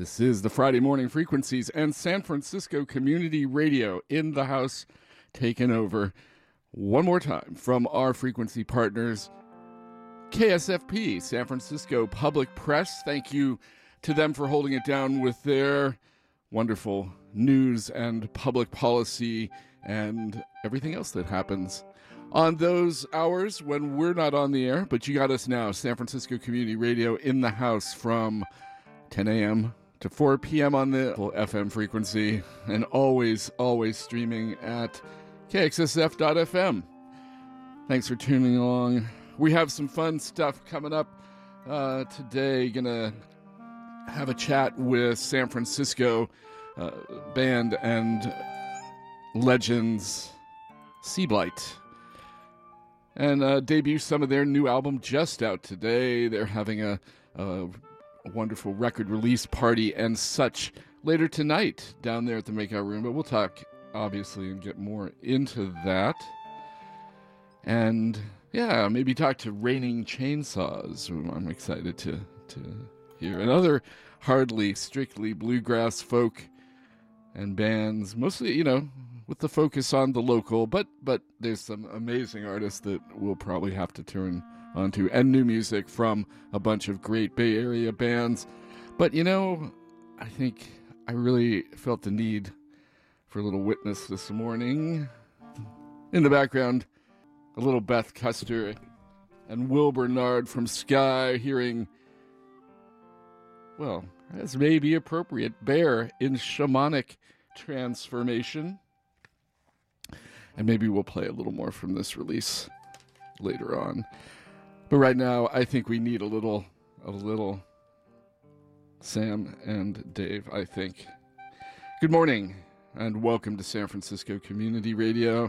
This is the Friday Morning Frequencies and San Francisco Community Radio in the house, taken over one more time from our frequency partners, KSFP, San Francisco Public Press. Thank you to them for holding it down with their wonderful news and public policy and everything else that happens on those hours when we're not on the air. But you got us now, San Francisco Community Radio in the house from 10 a.m. to 4 p.m. on the FM frequency and always, always streaming at kxsf.fm. Thanks for tuning along. We have some fun stuff coming up uh, today. Gonna have a chat with San Francisco uh, band and legends Seablite and uh, debut some of their new album just out today. They're having a, a, a, wonderful record release party and such later tonight down there at the Makeout Room. But we'll talk obviously and get more into that. And yeah, maybe talk to Raining Chainsaws, I'm excited to to hear. And other hardly strictly bluegrass folk and bands, mostly you know with the focus on the local, but but there's some amazing artists that we'll probably have to turn onto, and new music from a bunch of great Bay Area bands. But you know, I think I really felt the need for a little witness this morning. In the background, a little Beth Custer and Will Bernard from Sky hearing, well, as may be appropriate, Bear in shamanic transformation. And maybe we'll play a little more from this release later on. But right now, I think we need a little, a little Sam and Dave, I think. Good morning and welcome to San Francisco Community Radio.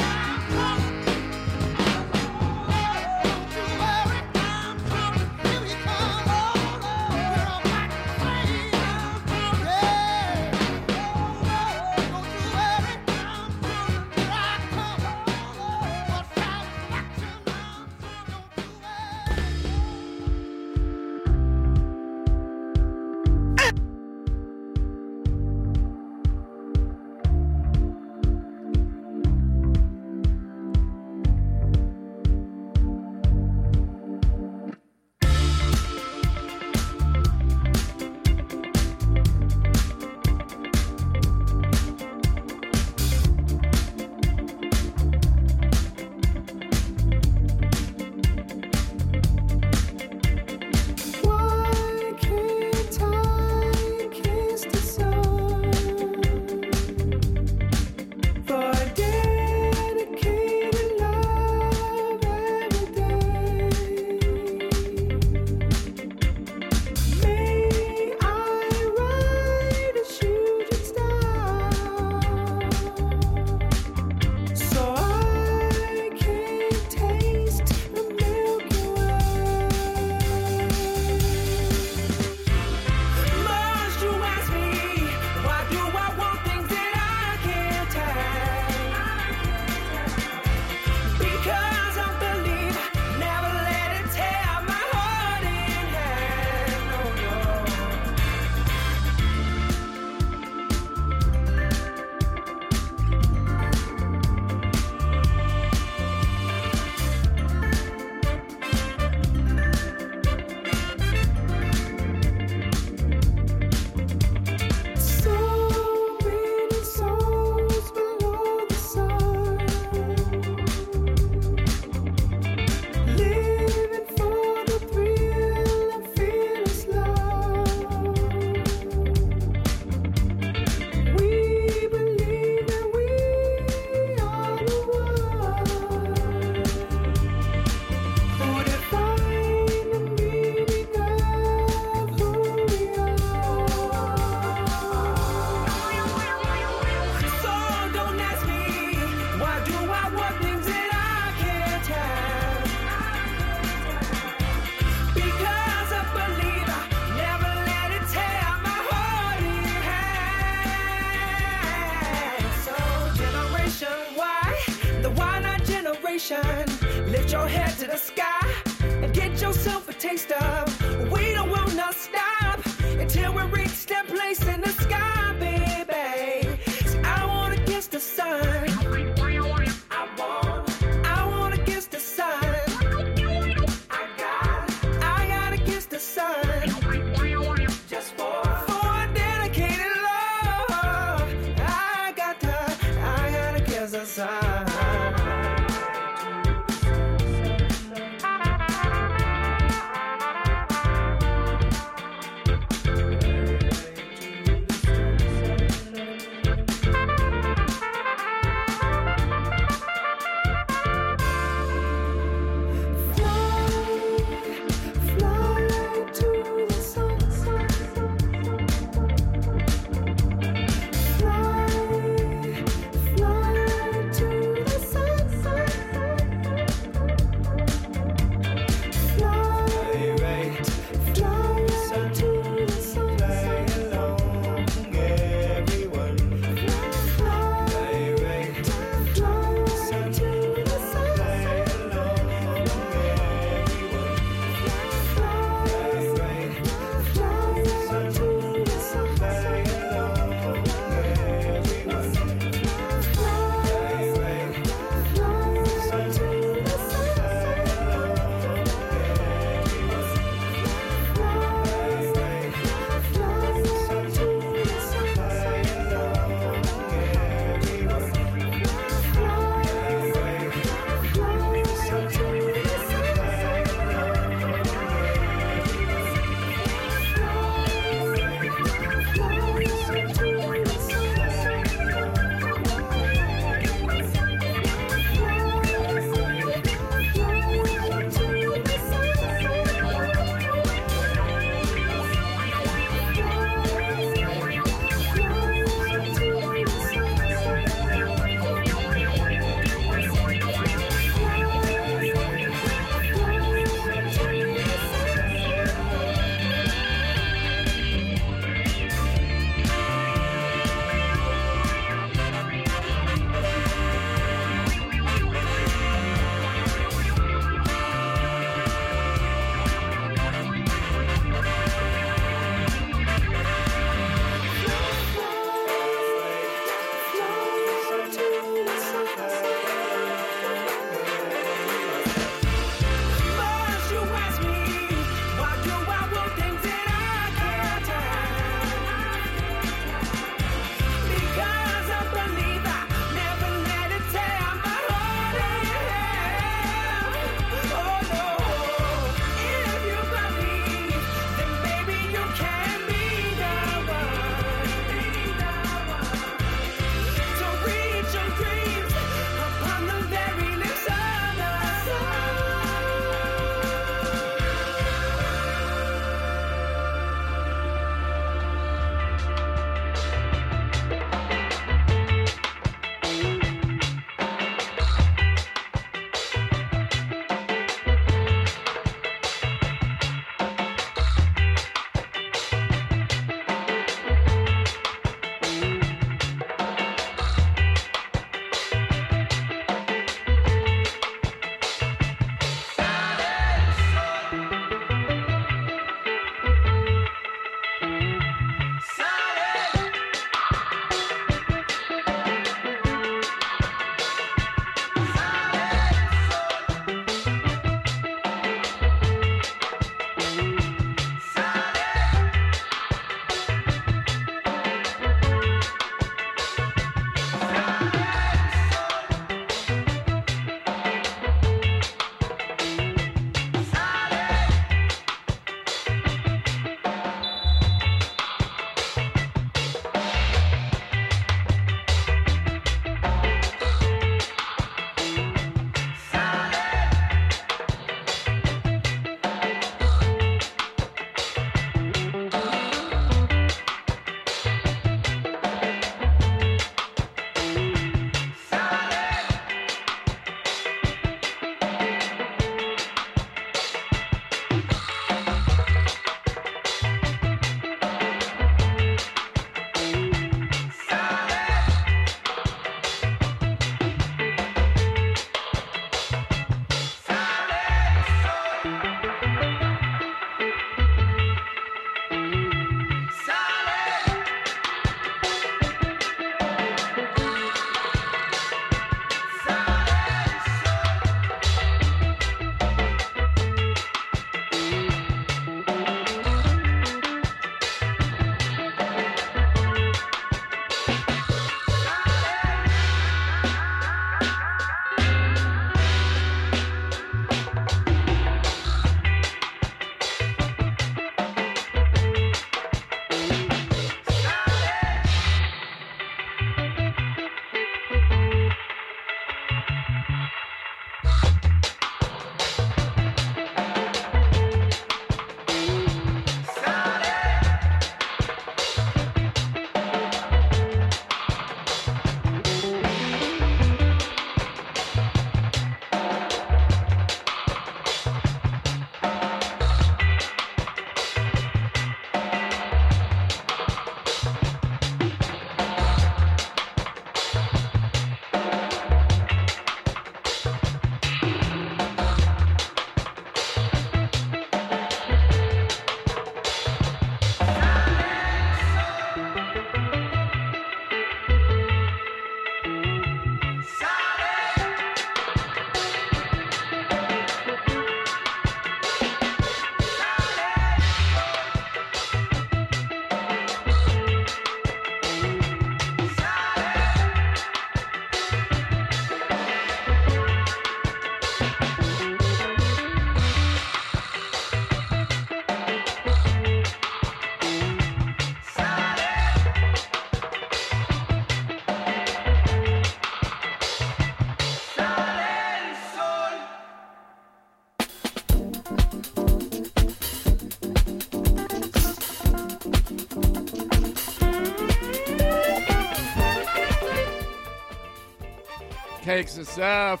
KXSF,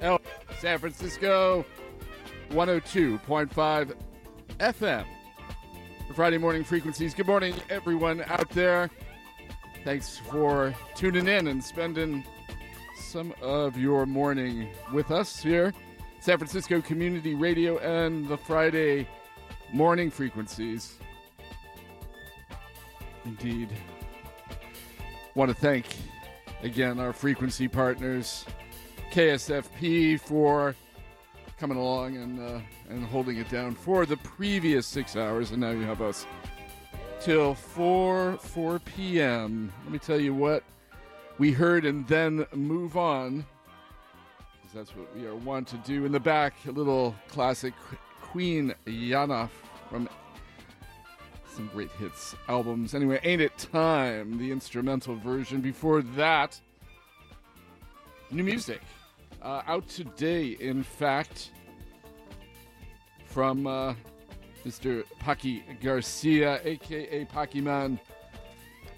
L, San Francisco, 102.5 FM. The Friday morning frequencies. Good morning, everyone out there. Thanks for tuning in and spending some of your morning with us here. San Francisco Community Radio and the Friday morning frequencies. Indeed. Want to thank again our frequency partners, KSFP, for coming along and uh, and holding it down for the previous six hours, and now you have us till four four p.m. Let me tell you what we heard, and then move on, because that's what we are wont to do. In the back, a little classic Queen Yana from some great hits albums. Anyway, Ain't It Time, the instrumental version. Before that, new music. Uh, out today, in fact, from uh, Mr. Pachy Garcia, aka Pachyman.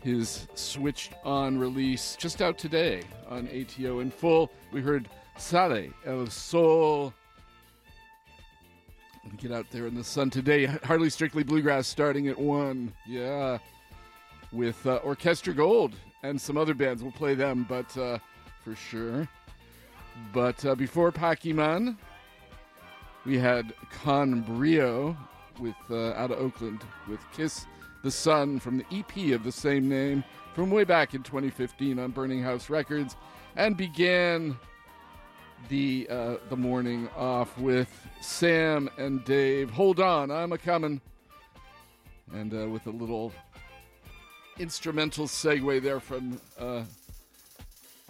His switched on release just out today on ATO in full. We heard Sale El Sol get out there in the sun today. Hardly Strictly Bluegrass starting at 1. Yeah. With uh, Orchestra Gold and some other bands. We'll play them, but uh, for sure. But uh, before Pachyman, we had Con Brio with uh, out of Oakland with Kiss the Sun from the EP of the same name from way back in 2015 on Burning House Records and began the uh, the morning off with Sam and Dave. Hold on, I'm a coming, and uh, with a little instrumental segue there from uh,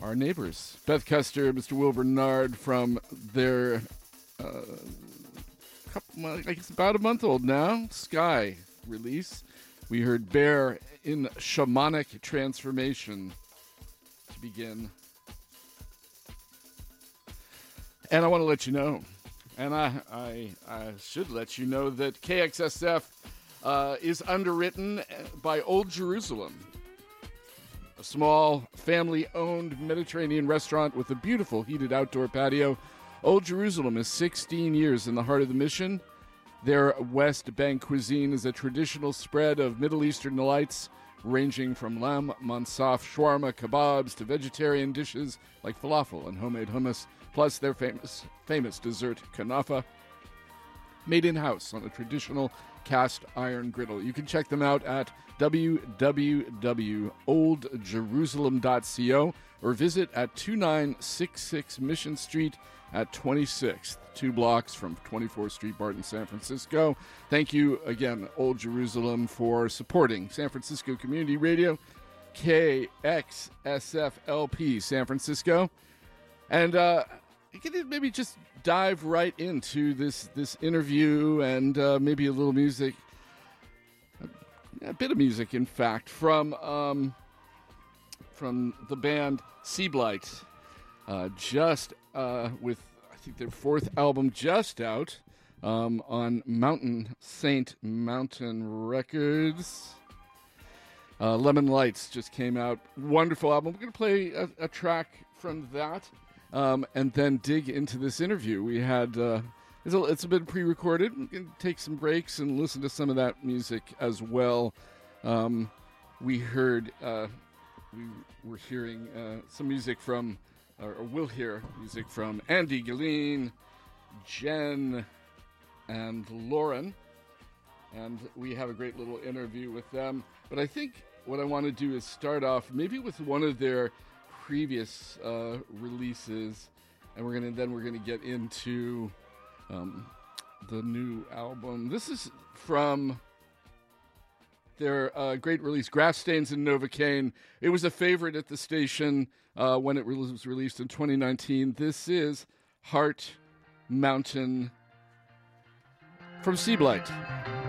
our neighbors, Beth Custer, Mr. Will Bernard, from their uh, couple, I guess about a month old now, Sky release. We heard Bear in Shamanic Transformation to begin. And I want to let you know, and I, I, I should let you know that KXSF uh, is underwritten by Old Jerusalem, a small family owned Mediterranean restaurant with a beautiful heated outdoor patio. Old Jerusalem is 16 years in the heart of the mission. Their West Bank cuisine is a traditional spread of Middle Eastern delights ranging from lamb mansaf shawarma kebabs to vegetarian dishes like falafel and homemade hummus plus their famous famous dessert kanafa, made in house on a traditional cast iron griddle. You can check them out at www.oldjerusalem.co or visit at 2966 Mission Street at 26th, two blocks from 24th Street, Barton, San Francisco. Thank you again, Old Jerusalem, for supporting San Francisco Community Radio, KXSFLP San Francisco. And uh, you can maybe just dive right into this this interview and uh, maybe a little music, a bit of music, in fact, from um, from the band Seablite, uh, just uh, with I think their fourth album just out um, on Mountain Saint Mountain Records. Uh, Lemon Lights just came out. Wonderful album. We're going to play a, a track from that um, and then dig into this interview. We had uh, it's, a, bit pre-recorded. Take some breaks and listen to some of that music as well. Um, we heard uh, we were hearing uh, some music from, or we'll hear music from Andy Galine, Jen, and Lauren, and we have a great little interview with them. But I think what I want to do is start off maybe with one of their previous uh, releases, and we're gonna then we're gonna get into um, the new album. This is from their uh, great release, Grass Stains and Novocaine. It was a favorite at the station uh, when it was released in 2019. This is Heart Mountain from Seablite. Sometimes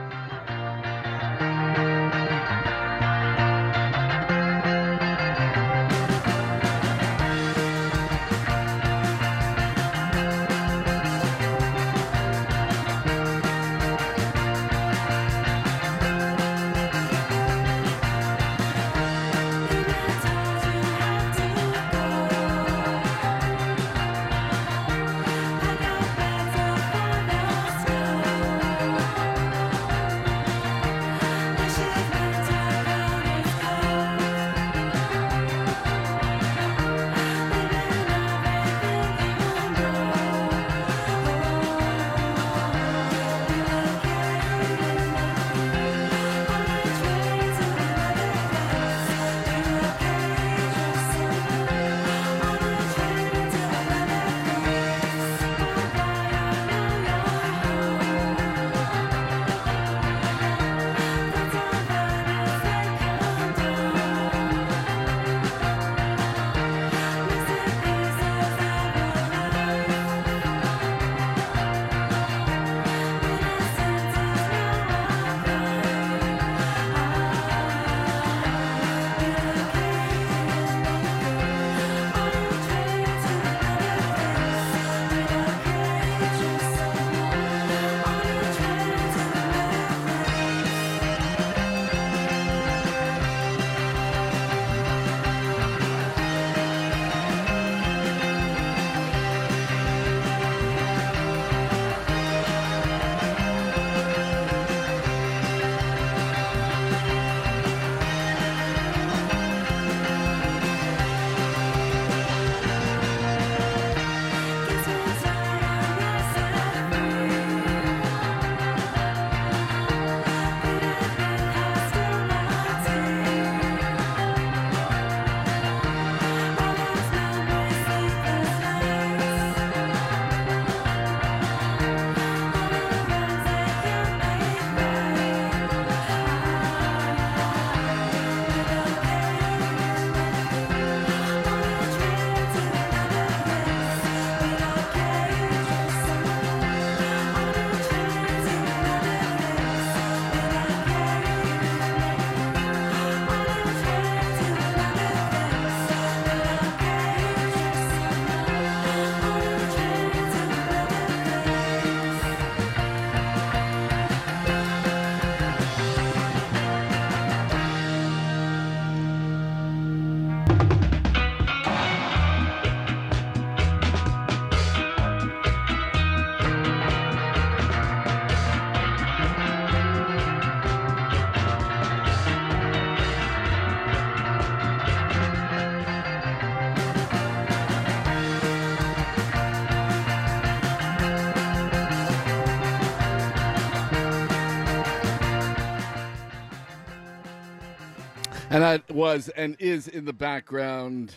was and is in the background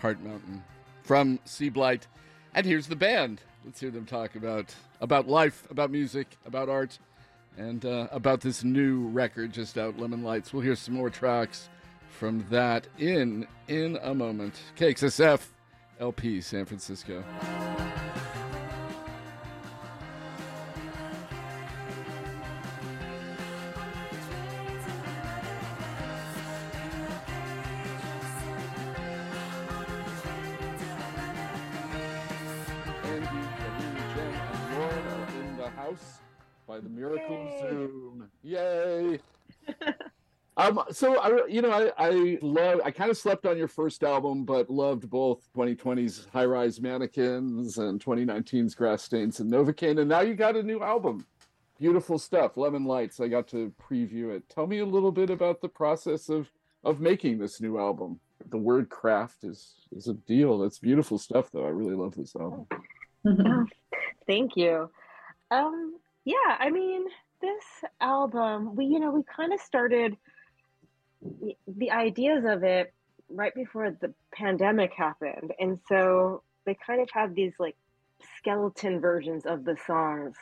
Heart Mountain from Seablite. And here's the band. Let's hear them talk about about life, about music, about art, and uh, about this new record just out, Lemon Lights. We'll hear some more tracks from that in in a moment. KXSF LP San Francisco. So I, you know, I, I love. I kind of slept on your first album, but loved both 2020's High Rise Mannequins and 2019's Grass Stains and Novocaine, and now you got a new album. Beautiful stuff, Lemon Lights. I got to preview it. Tell me a little bit about the process of of making this new album. The word craft is is a deal. It's beautiful stuff, though. I really love this album. Thank you. Um, yeah, I mean, this album, we, you know, we kind of started the ideas of it right before the pandemic happened. And so they kind of had these like skeleton versions of the songs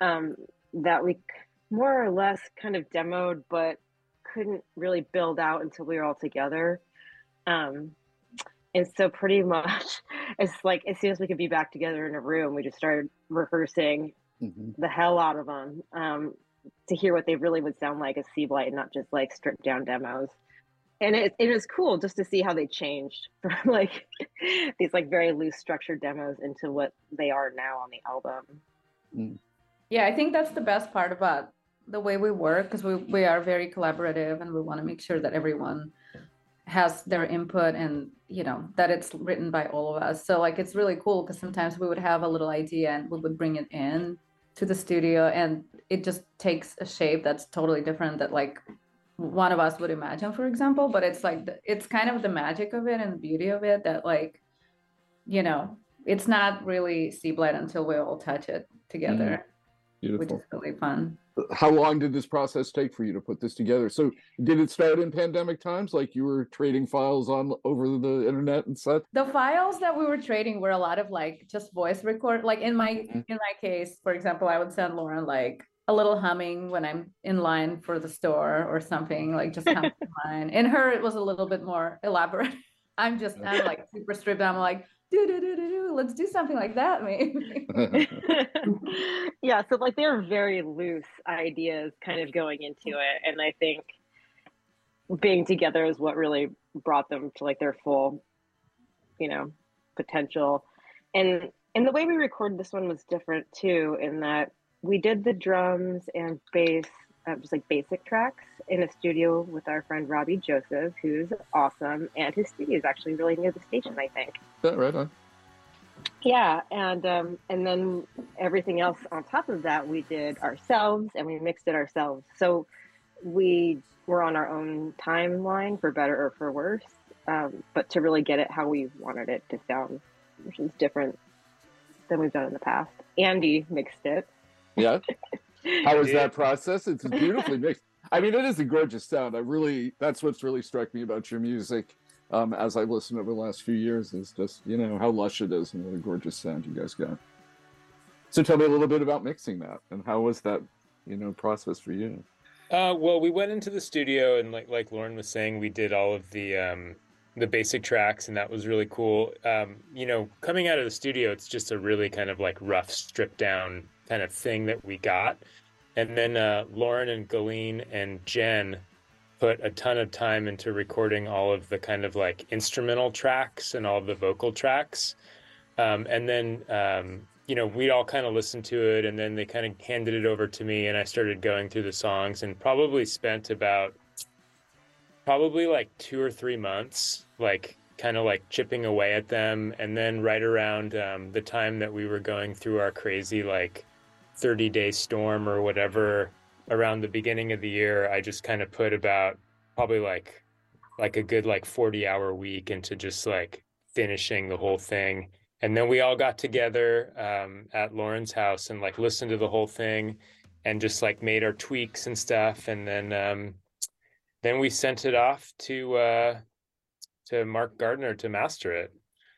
um, that we more or less kind of demoed, but couldn't really build out until we were all together. Um, and so pretty much it's like as soon as we could be back together in a room, we just started rehearsing mm-hmm. the hell out of them um, to hear what they really would sound like as Seablite and not just like stripped down demos. And it, it was cool just to see how they changed from like these like very loose structured demos into what they are now on the album. Mm. Yeah, I think that's the best part about the way we work because we, we are very collaborative and we want to make sure that everyone has their input and you know that it's written by all of us so like it's really cool because sometimes we would have a little idea and we would bring it in to the studio and it just takes a shape that's totally different that like one of us would imagine for example but it's like it's kind of the magic of it and the beauty of it that like you know it's not really Seablite until we all touch it together mm-hmm. Mm, which is really fun. How long did this process take for you to put this together? So did it start in pandemic times? Like you were trading files on over the internet and such? The files that we were trading were a lot of like just voice record like in my mm-hmm. in my case for example i would send lauren like a little humming when i'm in line for the store or something like just humming in line. In her it was a little bit more elaborate. I'm just i'm like super stripped. I'm like do do do do do. Let's do something like that, maybe. yeah, so like they're very loose ideas, kind of going into it, and I think being together is what really brought them to like their full, you know, potential. And and the way we recorded this one was different too, in that we did the drums and bass uh, just like basic tracks in a studio with our friend Robbie Joseph, who's awesome, and his studio is actually really near the station, I think. Yeah, right on. Yeah, and um, and then everything else on top of that we did ourselves, and we mixed it ourselves. So we were on our own timeline, for better or for worse, um, but to really get it how we wanted it to sound, which is different than we've done in the past. Andy mixed it. Yeah. How was that process? It's beautifully mixed. I mean, it is a gorgeous sound. I really, that's what's really struck me about your music um, as I've listened over the last few years is just, you know, how lush it is and what a gorgeous sound you guys got. So tell me a little bit about mixing that and how was that, you know, process for you? Uh, well, we went into the studio and like like Lauren was saying, we did all of the um, the basic tracks, and that was really cool. Um, you know, coming out of the studio, it's just a really kind of like rough, stripped down kind of thing that we got. And then uh, Lauren and Galine and Jen put a ton of time into recording all of the kind of like instrumental tracks and all of the vocal tracks. Um, and then, um, you know, we all kind of listened to it and then they kind of handed it over to me and I started going through the songs and probably spent about probably like two or three months, like kind of like chipping away at them. And then right around um, the time that we were going through our crazy like 30 day storm or whatever around the beginning of the year, I just kind of put about probably like like a good like 40 hour week into just like finishing the whole thing. And then we all got together um, at Lauren's house and like listened to the whole thing and just like made our tweaks and stuff. And then um, then we sent it off to uh, to Mark Gardner to master it.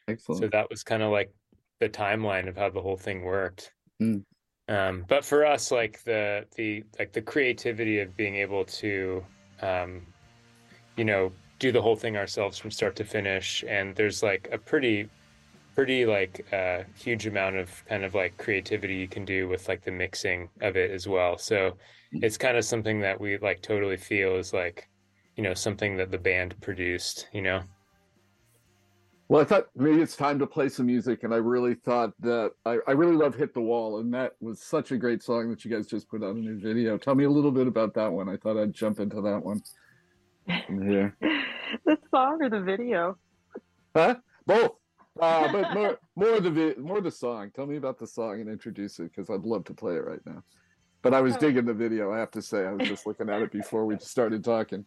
Excellent. So that was kind of like the timeline of how the whole thing worked. Mm. Um, but for us, like the the like the creativity of being able to, um, you know, do the whole thing ourselves from start to finish, and there's like a pretty pretty like uh, huge amount of kind of like creativity you can do with like the mixing of it as well. So it's kind of something that we like totally feel is like, you know, something that the band produced. You know. Well, I thought maybe it's time to play some music, and I really thought that I, I really love "Hit the Wall," and that was such a great song that you guys just put out a new video. Tell me a little bit about that one. I thought I'd jump into that one. Yeah, the song or the video? huh? Both, uh, but more more the vi- more the song. Tell me about the song and introduce it because I'd love to play it right now. But I was Oh. digging the video. I have to say, I was just looking at it before we started talking.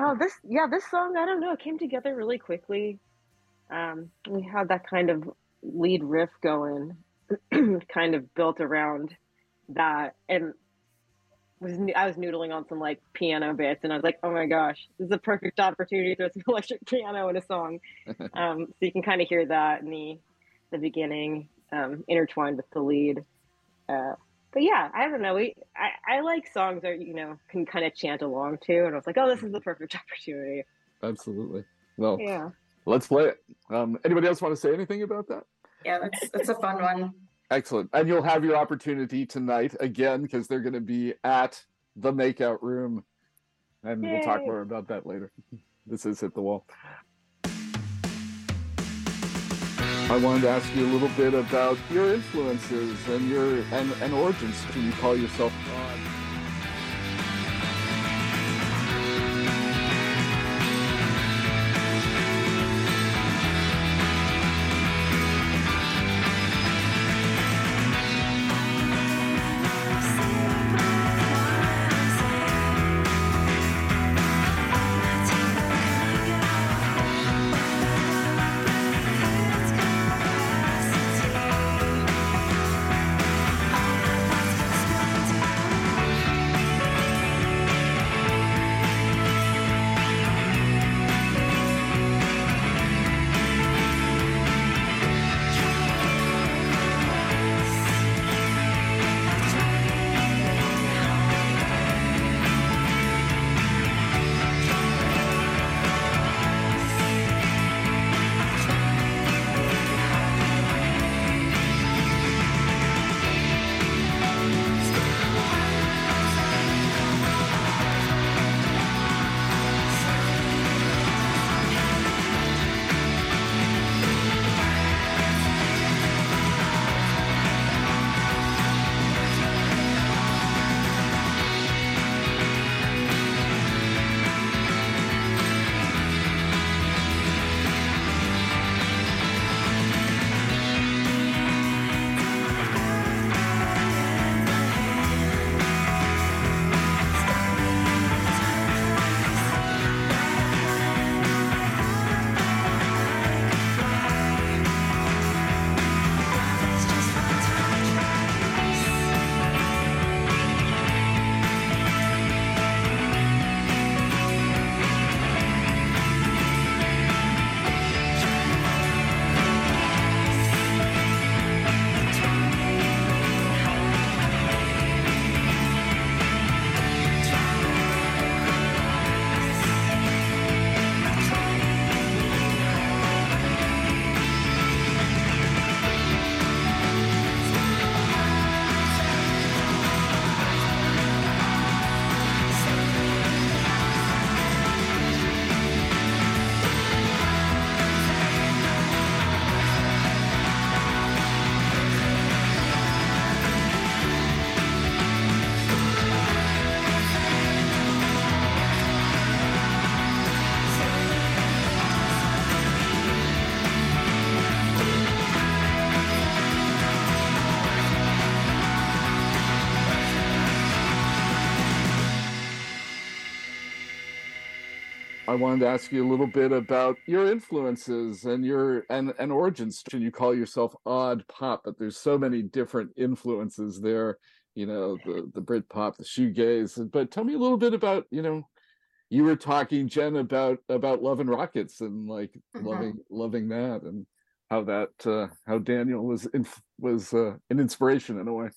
Oh, this yeah, this song, I don't know, it came together really quickly. Um, we had that kind of lead riff going, kind of built around that, and was I was noodling on some like piano bits, and I was like, oh my gosh, this is a perfect opportunity to throw some electric piano in a song. um, so you can kind of hear that in the the beginning, um, intertwined with the lead. Uh, but yeah, I don't know. We I, I like songs that you know can kind of chant along to, and I was like, oh, this is the perfect opportunity. Absolutely. Well, Yeah. let's play it. Um, anybody else want to say anything about that? Yeah, that's that's a fun one. Excellent. And you'll have your opportunity tonight again because they're going to be at the makeout room. And we'll talk more about that later. This is Hit the Wall. I wanted to ask you a little bit about your influences and your and, and origins. Do you call yourself God? Wanted to ask you a little bit about your influences and your and and origins. You call yourself odd pop, but there's so many different influences there you know, the the Brit pop, the shoegaze. But tell me a little bit about, you know, you were talking, Jen, about about Love and Rockets and like Mhm. loving loving that and how that uh, how Daniel was in, was uh, an inspiration in a way.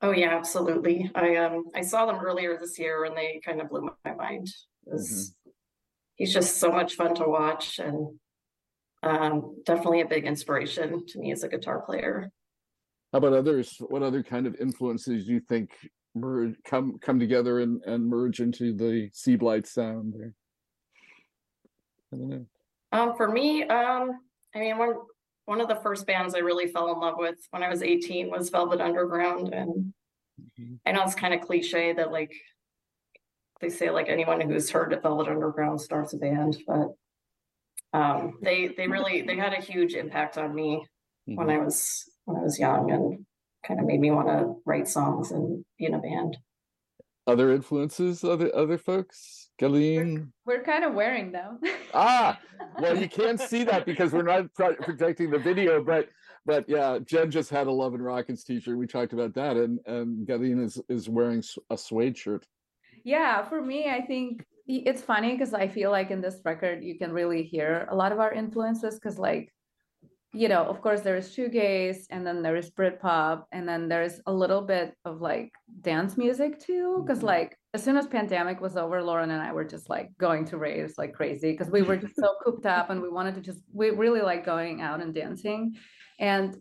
Oh yeah, absolutely. I um I saw them earlier this year and they kind of blew my mind. It was- He's just so much fun to watch and um definitely a big inspiration to me as a guitar player. How about others? What other kind of influences do you think merge come come together and, and merge into the Seablite sound? Or, I don't know. Um, for me, um, I mean, one one of the first bands I really fell in love with when I was 18 was Velvet Underground, and Mhm. I know it's kind of cliche that like they say like anyone who's heard of Velvet Underground starts a band, but um, they they really they had a huge impact on me when I was when I was young and kind of made me want to write songs and be in a band. Other influences, other other folks, Galine. We're kind of wearing them. Ah, well, you can't see that because we're not pro- projecting the video, but but yeah, Jen just had a Love and Rockets t-shirt. We talked about that, and and Galine is is wearing a suede shirt. Yeah, for me, I think it's funny because I feel like in this record you can really hear a lot of our influences because like you know, of course there is shoegaze and then there is Britpop and then there's a little bit of like dance music too because Mhm. like as soon as pandemic was over, Lauren and I were just like going to raves like crazy because we were just so cooped up and we wanted to just we really like going out and dancing and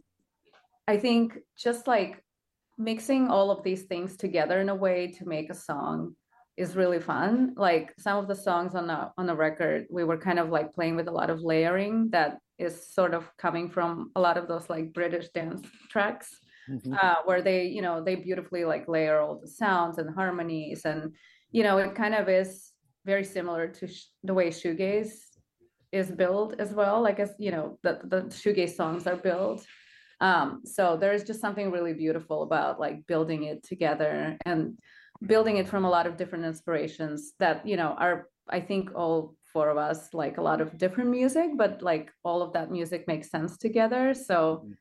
I think just like mixing all of these things together in a way to make a song is really fun. Like some of the songs on the on the record, we were kind of like playing with a lot of layering that is sort of coming from a lot of those like British dance tracks Mhm. uh, where they, you know, they beautifully like layer all the sounds and harmonies, and you know, it kind of is very similar to sh- the way shoegaze is built as well. Like as you know, the the shoegaze songs are built. Um, so there's just something really beautiful about like building it together and building it from a lot of different inspirations that you know are I think all four of us like a lot of different music, but like all of that music makes sense together. So Mhm.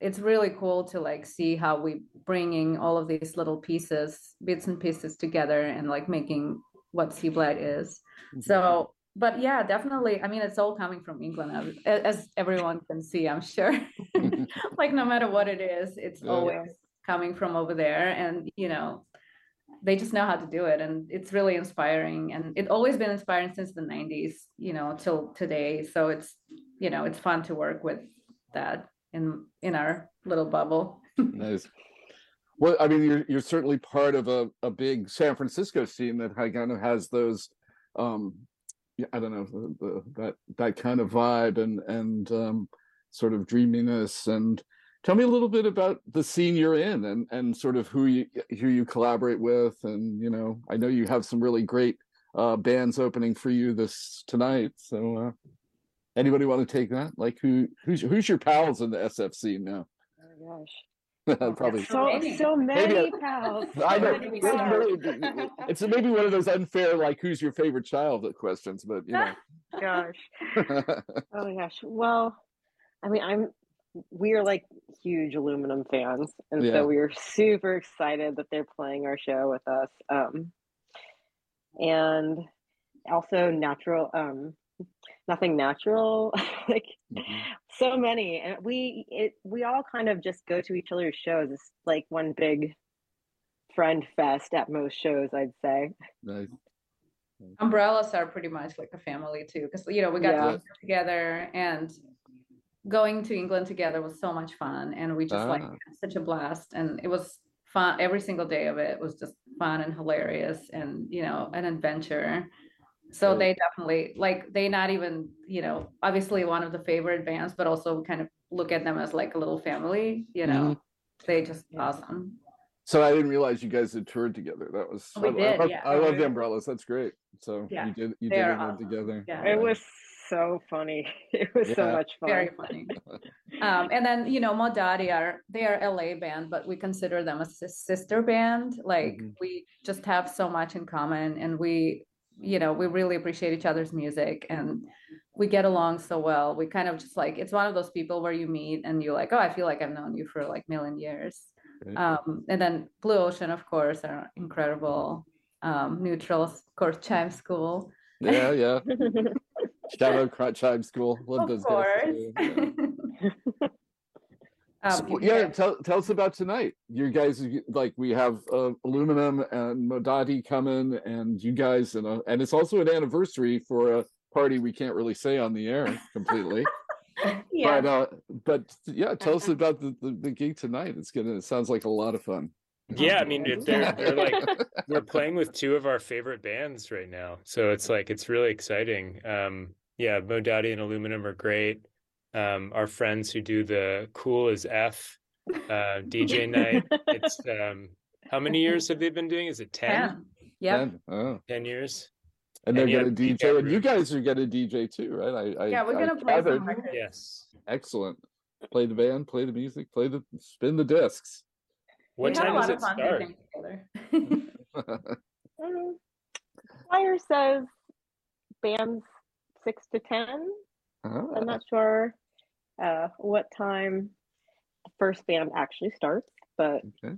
it's really cool to like see how we bringing all of these little pieces, bits and pieces together and like making what Seablite is. Mhm. So, but yeah, definitely. I mean, it's all coming from England, as, as everyone can see, I'm sure. like no matter what it is, it's Yeah. always coming from over there, and you know, they just know how to do it, and it's really inspiring. And it always been inspiring since the '90s, you know, till today. So it's you know, it's fun to work with that in in our little bubble. Nice. Well, I mean, you're you're certainly part of a, a big San Francisco scene that kind of has those, um, I don't know, the, the, that that kind of vibe and and um, sort of dreaminess. And tell me a little bit about the scene you're in and and sort of who you who you collaborate with. And you know, I know you have some really great uh, bands opening for you this tonight. So, uh, anybody want to take that? Like, who who's who's your pals in the SF scene now? Oh gosh. Probably. So many. so many a- pals. I know. Where do we it's really- It's maybe one of those unfair, like, who's your favorite child questions, but you know. gosh. Oh my gosh. Well, I mean, I'm we are like huge aluminum fans, and Yeah. so we are super excited that they're playing our show with us. Um, and also natural, um, nothing natural, like Mhm. so many, and we it we all kind of just go to each other's shows. It's like one big friend fest at most shows, I'd say. Nice. umbrellas are pretty much like a family too because you know we got Yeah. to together and going to england together was so much fun and we just like Ah. had such a blast and it was fun every single day of it was just fun and hilarious and you know an adventure so Right. they definitely like they not even you know obviously one of the favorite bands but also kind of look at them as like a little family you know they just awesome So I didn't realize you guys had toured together. That was We I, I did, love, yeah. I love the umbrellas. That's great. So Yeah, you did you they did it all awesome. together. Yeah. It was so funny. It was so much fun. very funny. Um, and then you know, Modati are they are LA band, but we consider them a sister band. Like Mhm. we just have so much in common, and we, you know, we really appreciate each other's music, and we get along so well. We kind of just like it's one of those people where you meet and you're like, oh, I feel like I've known you for like million years. Great. Um, and then Blue Ocean, of course, are incredible. Um, Neutrals, of course, Chime School. Yeah, yeah. Cro- Chime School. Love of those guys. course. Yeah. Um, So, yeah, tell tell us about tonight. You guys like we have uh, aluminum and Modati coming, and you guys and uh, and it's also an anniversary for a party we can't really say on the air completely. yeah. But uh, but yeah, tell us about the, the, the gig tonight. It's gonna. It sounds like a lot of fun. Yeah, I mean they're they're like we're playing with two of our favorite bands right now, so it's like it's really exciting. Um, yeah, Modati and Aluminum are great. Um, our friends who do the Cool as F uh, DJ night. It's um, how many years have they been doing? Is it 10? Yeah. Yep. And, oh, 10 years? and they're And you gonna DJ DJ, and you guys are gonna DJ too, right? I, I Yeah, we're gonna play gathered- some records. Yes. Excellent. Play the band, play the music, play the spin the discs. What we had time a does lot it of fun start? DJing together. Mm, Flyer says bands six to ten. I'm not sure uh, what time the first band actually starts, but okay.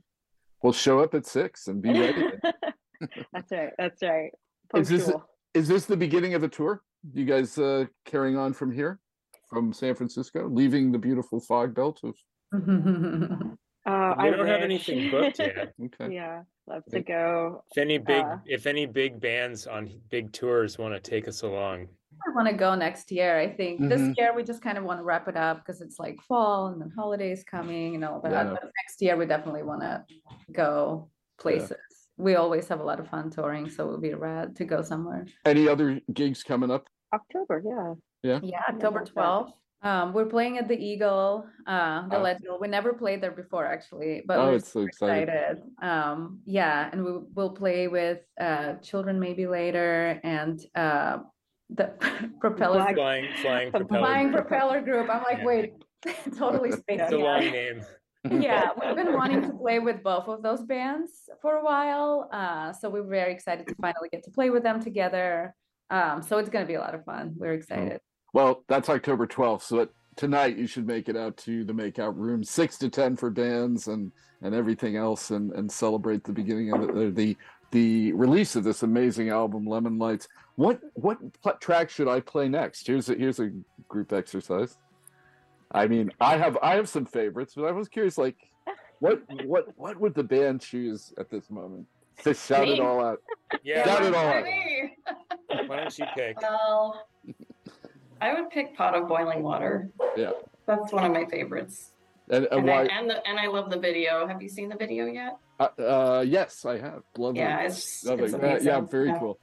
We'll show up at six and be ready. that's right. That's right. Is this- Is this the beginning of a tour? You guys uh, carrying on from here, from San Francisco, leaving the beautiful fog belt of? Uh, We I don't have anything booked yet. Okay. yeah, love to go. If any big Uh, if any big bands on big tours want to take us along, I want to go next year. I think this Mhm. year we just kind of want to wrap it up because it's like fall and then holidays coming and all that. Yeah. But next year we definitely want to go places. We always have a lot of fun touring, so it would be rad to go somewhere. Any other gigs coming up? October, yeah. Yeah, October 12th. Um, we're playing at the Eagle, uh, the Oh. Leadville. We never played there before, actually, but Oh, we're it's so super exciting. excited. Um, yeah, and we will play with uh, Children Maybe Later and uh, the Propeller Black- flying flying propeller. Flying group. Propeller Group. I'm like, Yeah. wait, totally spacing It's a out. long name. Yeah, we've been wanting to play with both of those bands for a while. Uh, so we're very excited to finally get to play with them together. Um, so it's going to be a lot of fun. We're excited. Well, that's October 12th. So it, tonight you should make it out to the makeout room, six to 10 for bands and, and everything else and, and celebrate the beginning of the, the, the release of this amazing album, Lemon Lights. What, what pl- track should I play next? Here's a, here's a group exercise. I mean, I have, I have some favorites, but I was curious, like, what, what, what would the band choose at this moment? To shout it all out. Yeah. Shout it why- all out. Why don't you pick? Well, I would pick Pot of Boiling Water. Yeah. That's one of my favorites. And, and And, I, why? and, the, and I love the video. Have you seen the video yet? Uh, uh, yes, I have. Love it. Yeah, it's, Love it's it. Yeah, yeah, very Yeah. cool.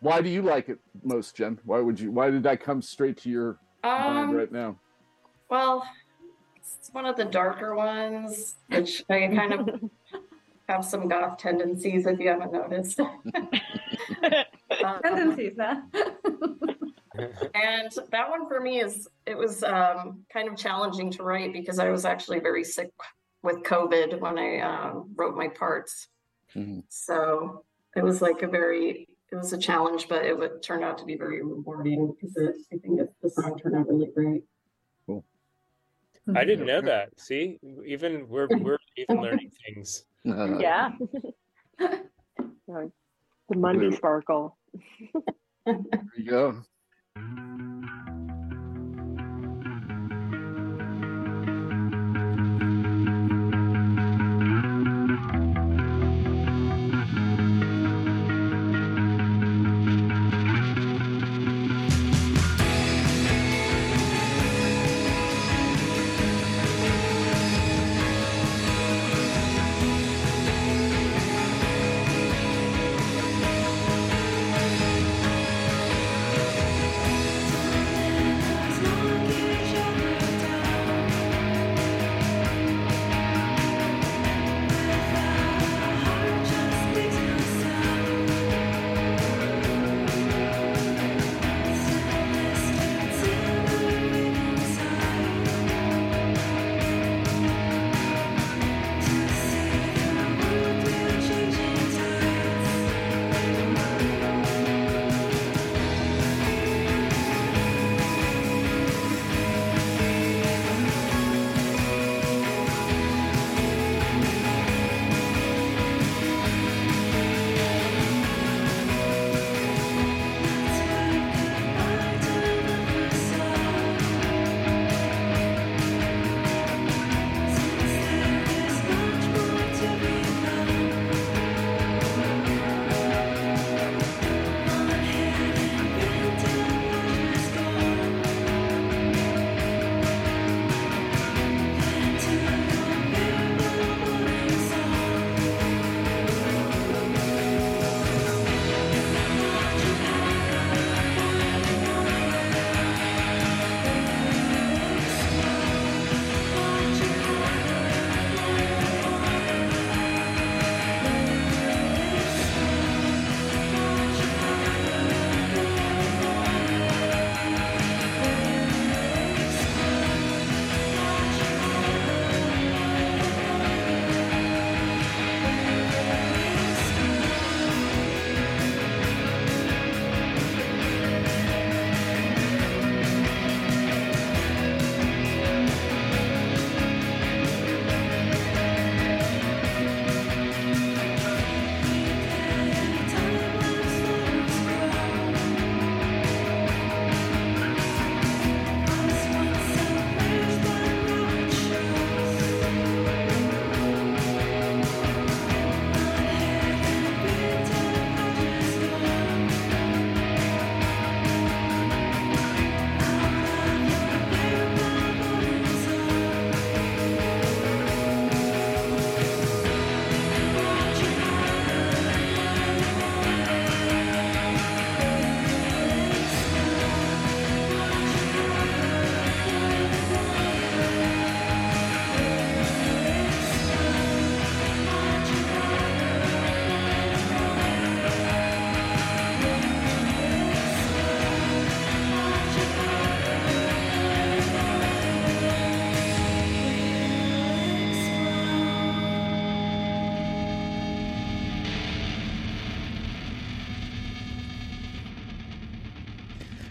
Why do you like it most, Jen? Why would you? Why did that come straight to your mind Um, right now? well, it's one of the darker ones, which I kind of have some goth tendencies if you haven't noticed. Um, Tendencies, huh? And that one for me is it was um, kind of challenging to write because I was actually very sick with COVID when I um, wrote my parts. Mhm. So it was like a very it was a challenge, but it would turn out to be very rewarding because it, I think it, the song turned out really great. Cool. I didn't know that. See, even we're we're even learning things. Uh, yeah. the Monday Blue. Sparkle. There you go. Thank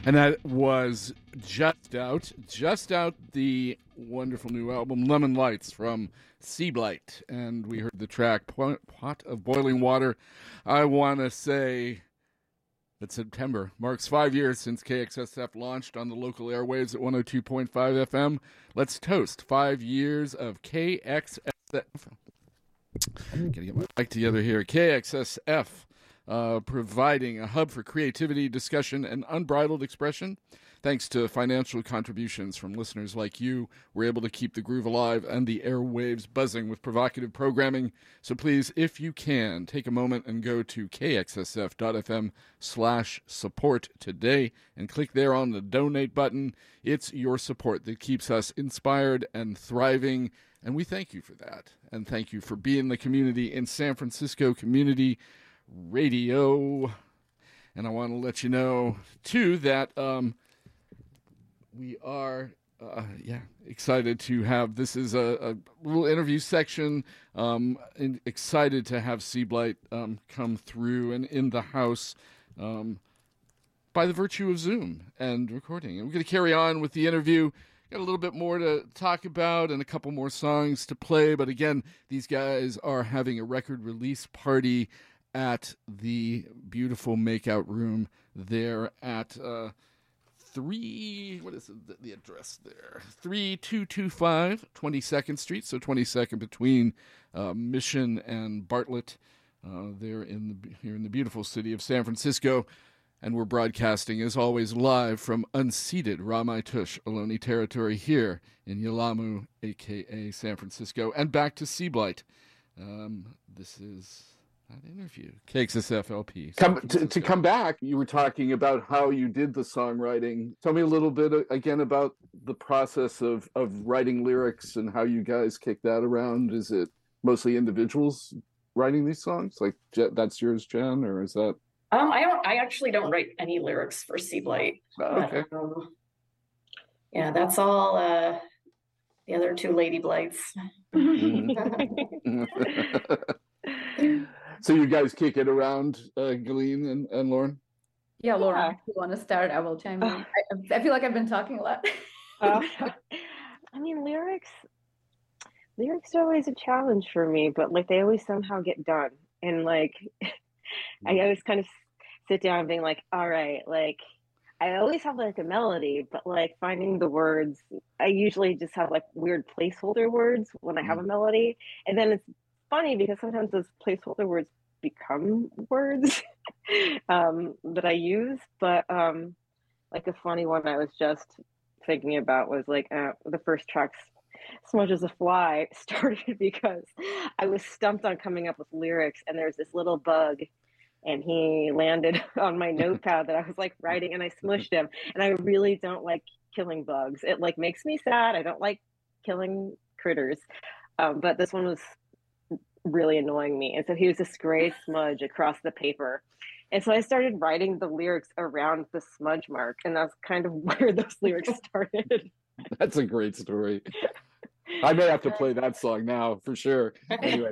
And that was just out, just out the wonderful new album Lemon Lights from Seablite. And we heard the track Pot of Boiling Water. I want to say that September marks five years since KXSF launched on the local airwaves at 102.5 FM. Let's toast five years of KXSF. Gotta get my mic together here. KXSF, uh, providing a hub for creativity, discussion, and unbridled expression. Thanks to financial contributions from listeners like you, we're able to keep the groove alive and the airwaves buzzing with provocative programming. So please, if you can, take a moment and go to kxsf.fm slash support today and click there on the donate button. It's your support that keeps us inspired and thriving, and we thank you for that. And thank you for being the community in San Francisco Community Radio. And I want to let you know, too, that... Um, we are uh, yeah excited to have this is a, a little interview section um, excited to have Seablite um, come through and in the house um, by the virtue of Zoom and recording. And we're going to carry on with the interview. Got a little bit more to talk about and a couple more songs to play. But again, these guys are having a record release party at the beautiful makeout room there at. Uh, three, what is the, address there? 3225 22nd Street, so 22nd between uh, Mission and Bartlett, uh, there in the, here in the beautiful city of San Francisco. And we're broadcasting, as always, live from unceded Ramaytush Ohlone territory here in Yelamu, aka San Francisco, and back to Seablite. Um, this is that interview. KXSFLP. Come to, to come back. You were talking about how you did the songwriting. Tell me a little bit uh, again about the process of of writing lyrics and how you guys kick that around. Is it mostly individuals writing these songs? Like that's yours, Jen, or is that? Um, I don't. I actually don't write any lyrics for Seablite. Oh, okay. But, um, yeah, that's all. Uh, the other two Lady Blights. So you guys kick it around, uh, Galine and, and Lauren? Yeah, Lauren, yeah. if you want to start, I will chime in. I, I, feel like I've been talking a lot. uh, I mean, lyrics, lyrics are always a challenge for me, but like they always somehow get done. And like, I mm. always kind of sit down being like, all right, like, I always have like a melody, but like finding the words, I usually just have like weird placeholder words when I have mm. a melody. And then it's funny because sometimes those placeholder words become words um, that I use. But um, like a funny one I was just thinking about was like uh, the first tracks Smudge as a Fly started because I was stumped on coming up with lyrics, and there's this little bug, and he landed on my notepad that I was like writing, and I smushed him. And I really don't like killing bugs. It like makes me sad. I don't like killing critters. Um, but this one was really annoying me. And so he was this gray smudge across the paper. And so I started writing the lyrics around the smudge mark. And that's kind of where those lyrics started. that's a great story. I may have to play that song now for sure. Anyway.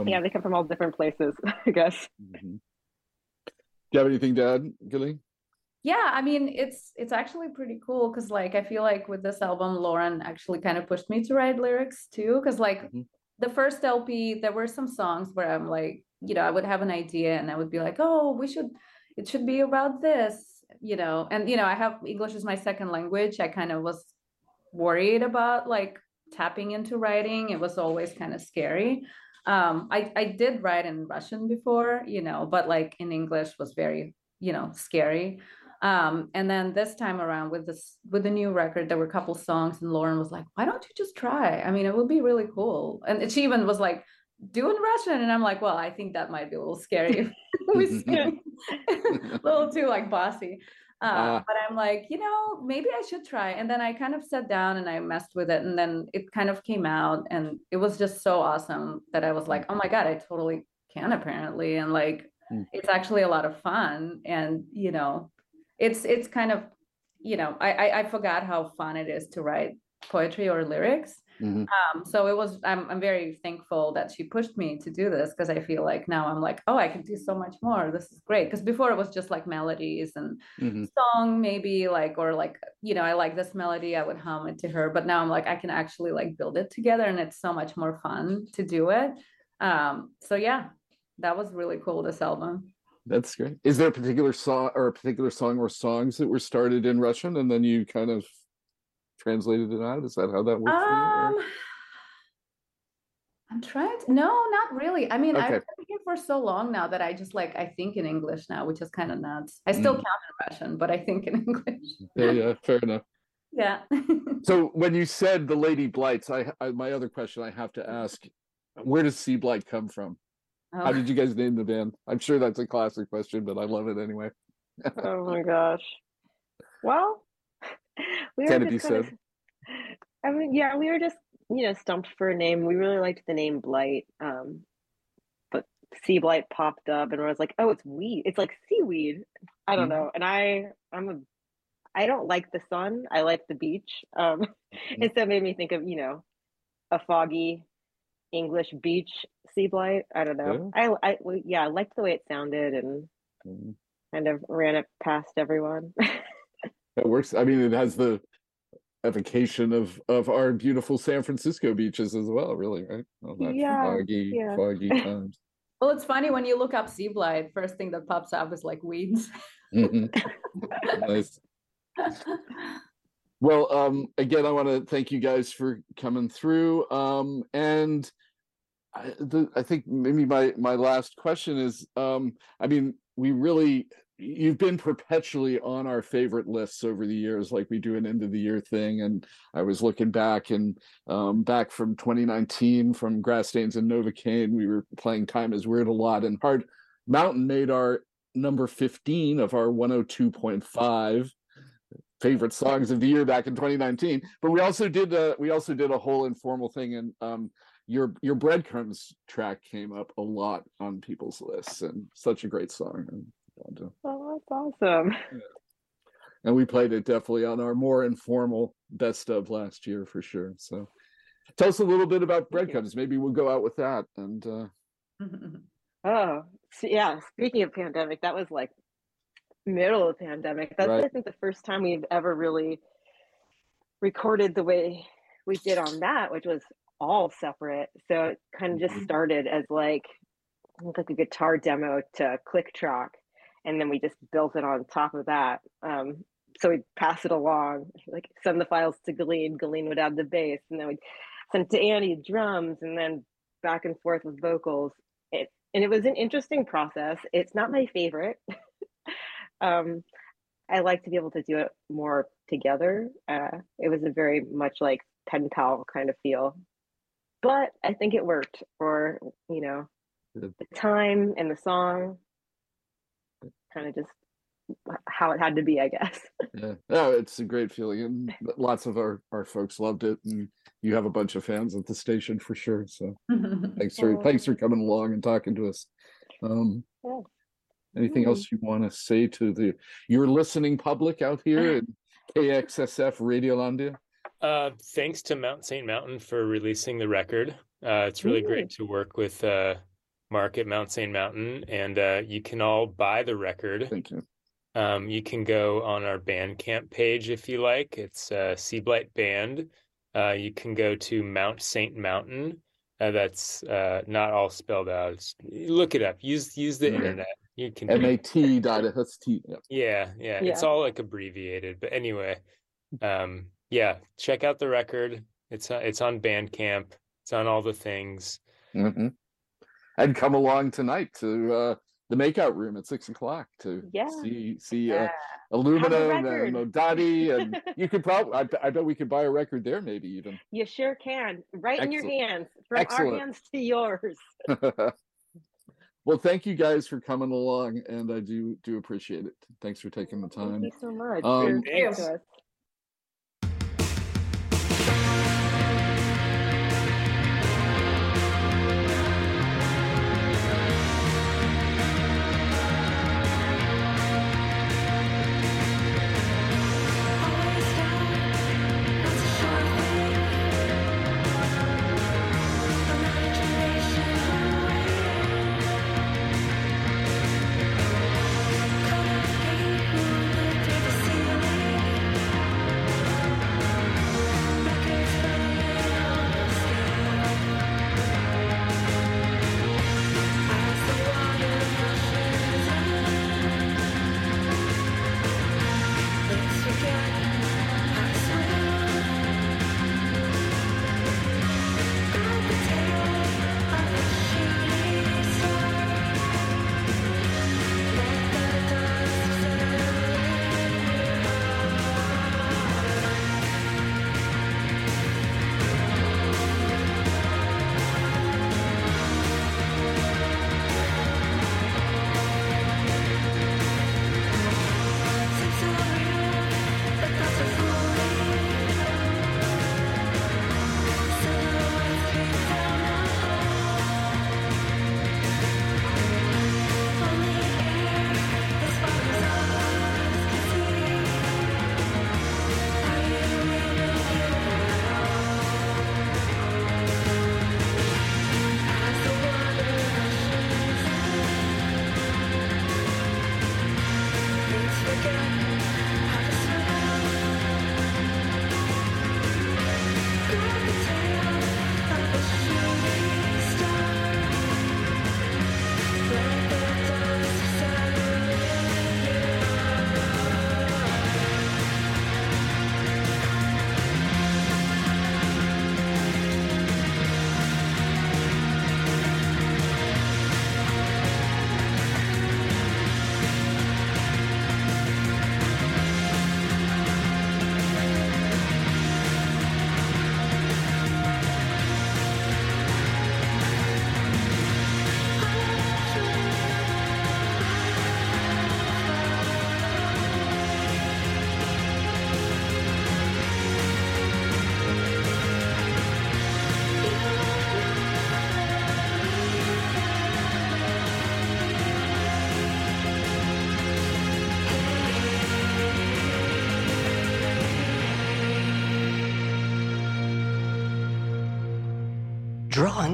Um, Yeah, they come from all different places, I guess. mhm. Do you have anything to add, Gilly? Yeah, I mean, it's it's actually pretty cool because like I feel like with this album, Lauren actually kind of pushed me to write lyrics too. Because like Mhm. the first LP, there were some songs where I'm like, you know, I would have an idea and I would be like, oh, we should, it should be about this, you know. And you know, I have English is my second language. I kind of was worried about like tapping into writing. It was always kind of scary. Um, I I did write in Russian before, you know, but like in English was very, you know, scary. Um, and then this time around with this with the new record, there were a couple songs, and Lauren was like, "Why don't you just try? I mean, it would be really cool." And she even was like, "Do in Russian," and I'm like, "Well, I think that might be a little scary. if we sing a little too like bossy." Uh, Ah. but I'm like, you know, maybe I should try. And then I kind of sat down and I messed with it, and then it kind of came out, and it was just so awesome that I was like, "Oh my god, I totally can apparently," and like, Mm. it's actually a lot of fun, and you know it's it's kind of you know I, I I forgot how fun it is to write poetry or lyrics. Mhm. Um, so it was I'm I'm very thankful that she pushed me to do this because I feel like now I'm like oh I can do so much more. This is great because before it was just like melodies and Mhm. song maybe like or like you know I like this melody I would hum it to her but now I'm like I can actually like build it together and it's so much more fun to do it. Um, so yeah, that was really cool this album. That's great. Is there a particular song or a particular song or songs that were started in Russian and then you kind of translated it out? Is that how that works? for you, Um, I'm trying to, no, not really. I mean, I've been here for so long now that I just like, I think in English now, which is kind of nuts. I still Mm. count in Russian, but I think in English. Yeah, yeah, fair enough. Yeah. So when you said the Lady Blights, I, I my other question I have to ask, where does Seablite come from? How Oh, did you guys name the band? I'm sure that's a classic question, but I love it anyway. Oh my gosh. Well, we Can were just kind of. I mean, yeah, we were just, you know, stumped for a name. We really liked the name Blight. Um, but Seablite popped up and I was like, oh, it's weed. It's like seaweed. I don't Mhm. know. And I, I'm a, I don't like the sun. I like the beach. Um, and so it made me think of, you know, a foggy English beach sea blight. I don't know. I, I, well, yeah, I liked the way it sounded and Mm, kind of ran it past everyone. That works. I mean, it has the evocation of of our beautiful San Francisco beaches as well, really, right? All that Yeah, foggy, yeah. foggy times. well, it's funny when you look up sea blight, first thing that pops up is like weeds. Mhm. nice. Well, um, again, I want to thank you guys for coming through. Um, and I, the, I think maybe my my last question is, um, I mean, we really you've been perpetually on our favorite lists over the years, like we do an end of the year thing. And I was looking back and um, back from 2019 from Grass Stains and Novocaine, we were playing Time is Weird a lot, and Hard Mountain made our number 15 of our 102.5 favorite songs of the year back in 2019 but we also did a we also did a whole informal thing and um your your breadcrumbs track came up a lot on people's lists and such a great song oh, that's awesome. and we played it definitely on our more informal best of last year for sure so tell us a little bit about breadcrumbs maybe we'll go out with that and uh Oh, so yeah. Speaking of pandemic, that was like middle of pandemic. That's I think the first time we've ever really recorded the way we did on that, which was all separate. So it kind of just Mhm. started as like like a guitar demo to click track, and then we just built it on top of that. Um, so we'd pass it along, like send the files to Galine. Galine would add the bass, and then we'd send it to Andy drums, and then back and forth with vocals. It, and it was an interesting process. It's not my favorite. um, I like to be able to do it more together. Uh, it was a very much like pen pal kind of feel, but I think it worked for you know the time and the song. Kind of just how it had to be, I guess. yeah no it's a great feeling and lots of our our folks loved it and you have a bunch of fans at the station for sure so thanks for Aw. thanks for coming along and talking to us um Yeah. anything Mm. else you want to say to the your listening public out here in kxsf radiolandia Uh, thanks to Mount St. Mountain for releasing the record. Uh, it's really Ooh. great to work with uh, Mark at Mount St. Mountain, and uh, you can all buy the record. Thank you. Um, you can go on our Bandcamp page if you like. It's uh, Seablite Band. Uh, you can go to Mount Saint Mountain. Uh, that's uh, not all spelled out. It's, look it up. Use use the Mhm. internet. You can. do M it. A T dot that's T. Yeah, yeah, It's all like abbreviated. But anyway, um, yeah, check out the record. It's uh, it's on Bandcamp. It's on all the things. hmm And come along tonight to uh, the makeout room at six o'clock to Yeah. see see uh, Yeah. aluminum and Modati, and you could probably. I, bet- I bet we could buy a record there, maybe even. You sure can. Right in your hands. From Excellent. our hands to yours. well, thank you guys for coming along, and I do do appreciate it. Thanks for taking the time. Thank you so much. Um, Thanks.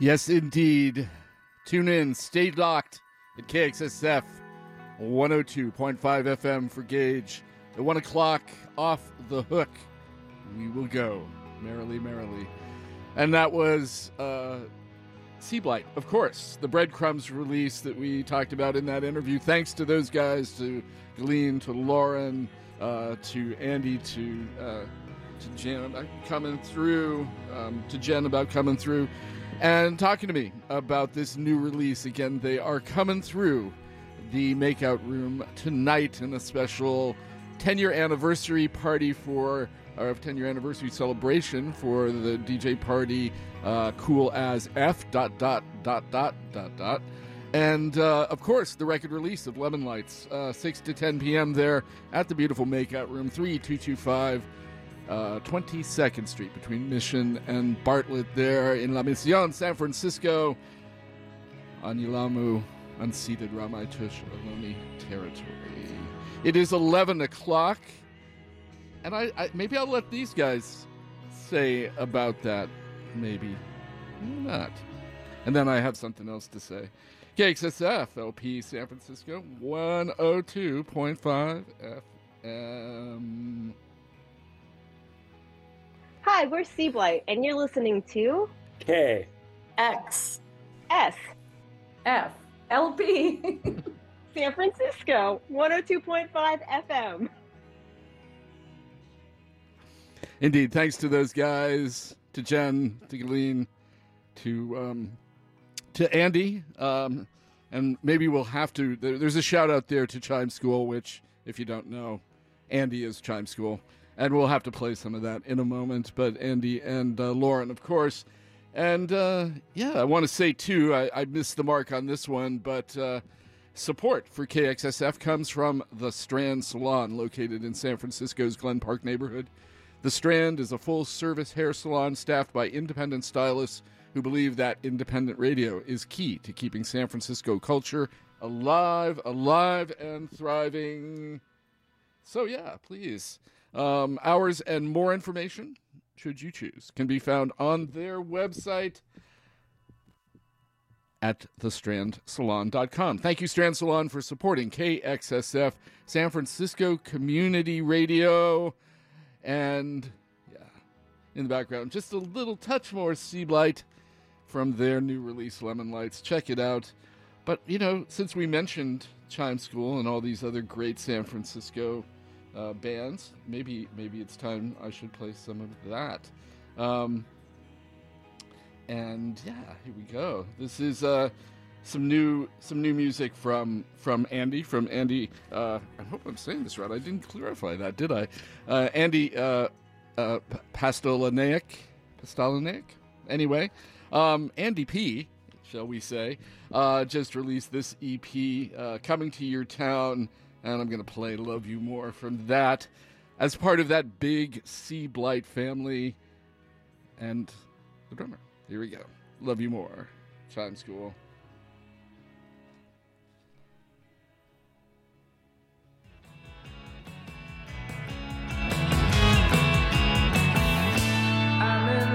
Yes, indeed. Tune in, stay locked at KXSF 102.5 FM for Gage. At 1 o'clock, off the hook, we will go merrily, merrily. And that was uh, Seablite, of course, the breadcrumbs release that we talked about in that interview. Thanks to those guys, to Galine, to Lauren, uh, to Andy, to uh, to Jen about coming through, um, to Jen about coming through, and talking to me about this new release. Again, they are coming through the Makeout Room tonight in a special 10 year anniversary party for our 10 year anniversary celebration for the DJ party uh, Cool as F dot dot dot dot dot dot. And uh, of course, the record release of Lemon Lights, uh, 6 to 10 p.m. there at the beautiful Makeout Room, 3225 uh, 22nd Street between Mission and Bartlett there in La Mission, San Francisco, on Yelamu, unceded Ramaytush Ohlone territory. It is 11 o'clock, and I, I maybe I'll let these guys say about that, maybe not. And then I have something else to say. KXSF LP San Francisco 102.5 FM. Hi, we're Seablite, and you're listening to K. X. S F LP. San Francisco 102.5 FM. Indeed, thanks to those guys, to Jen, to Galine, to um, to Andy, um, and maybe we'll have to. There, there's a shout out there to Chime School, which, if you don't know, Andy is Chime School, and we'll have to play some of that in a moment. But Andy and uh, Lauren, of course, and uh, yeah, I want to say too, I, I missed the mark on this one, but. Uh, Support for KXSF comes from The Strand Salon, located in San Francisco's Glen Park neighborhood. The Strand is a full service hair salon staffed by independent stylists who believe that independent radio is key to keeping San Francisco culture alive, alive, and thriving. So, yeah, please. Um, hours and more information, should you choose, can be found on their website at thestrandsalon.com. Thank you, Strand Salon, for supporting KXSF San Francisco Community Radio. And yeah, in the background, just a little touch more Seablite from their new release, Lemon Lights. Check it out. But, you know, since we mentioned Chime School and all these other great San Francisco uh, bands, maybe maybe it's time I should play some of that. Um, and yeah, here we go. This is uh, some new some new music from from Andy from Andy. Uh, I hope I'm saying this right. I didn't clarify that, did I? Uh, Andy uh, uh. Anyway, um, Andy P. Shall we say? Uh, just released this EP, uh, "Coming to Your Town," and I'm gonna play "Love You More" from that as part of that big Seablite family, and the drummer. Here we go. Love you more. Chime School. I'm in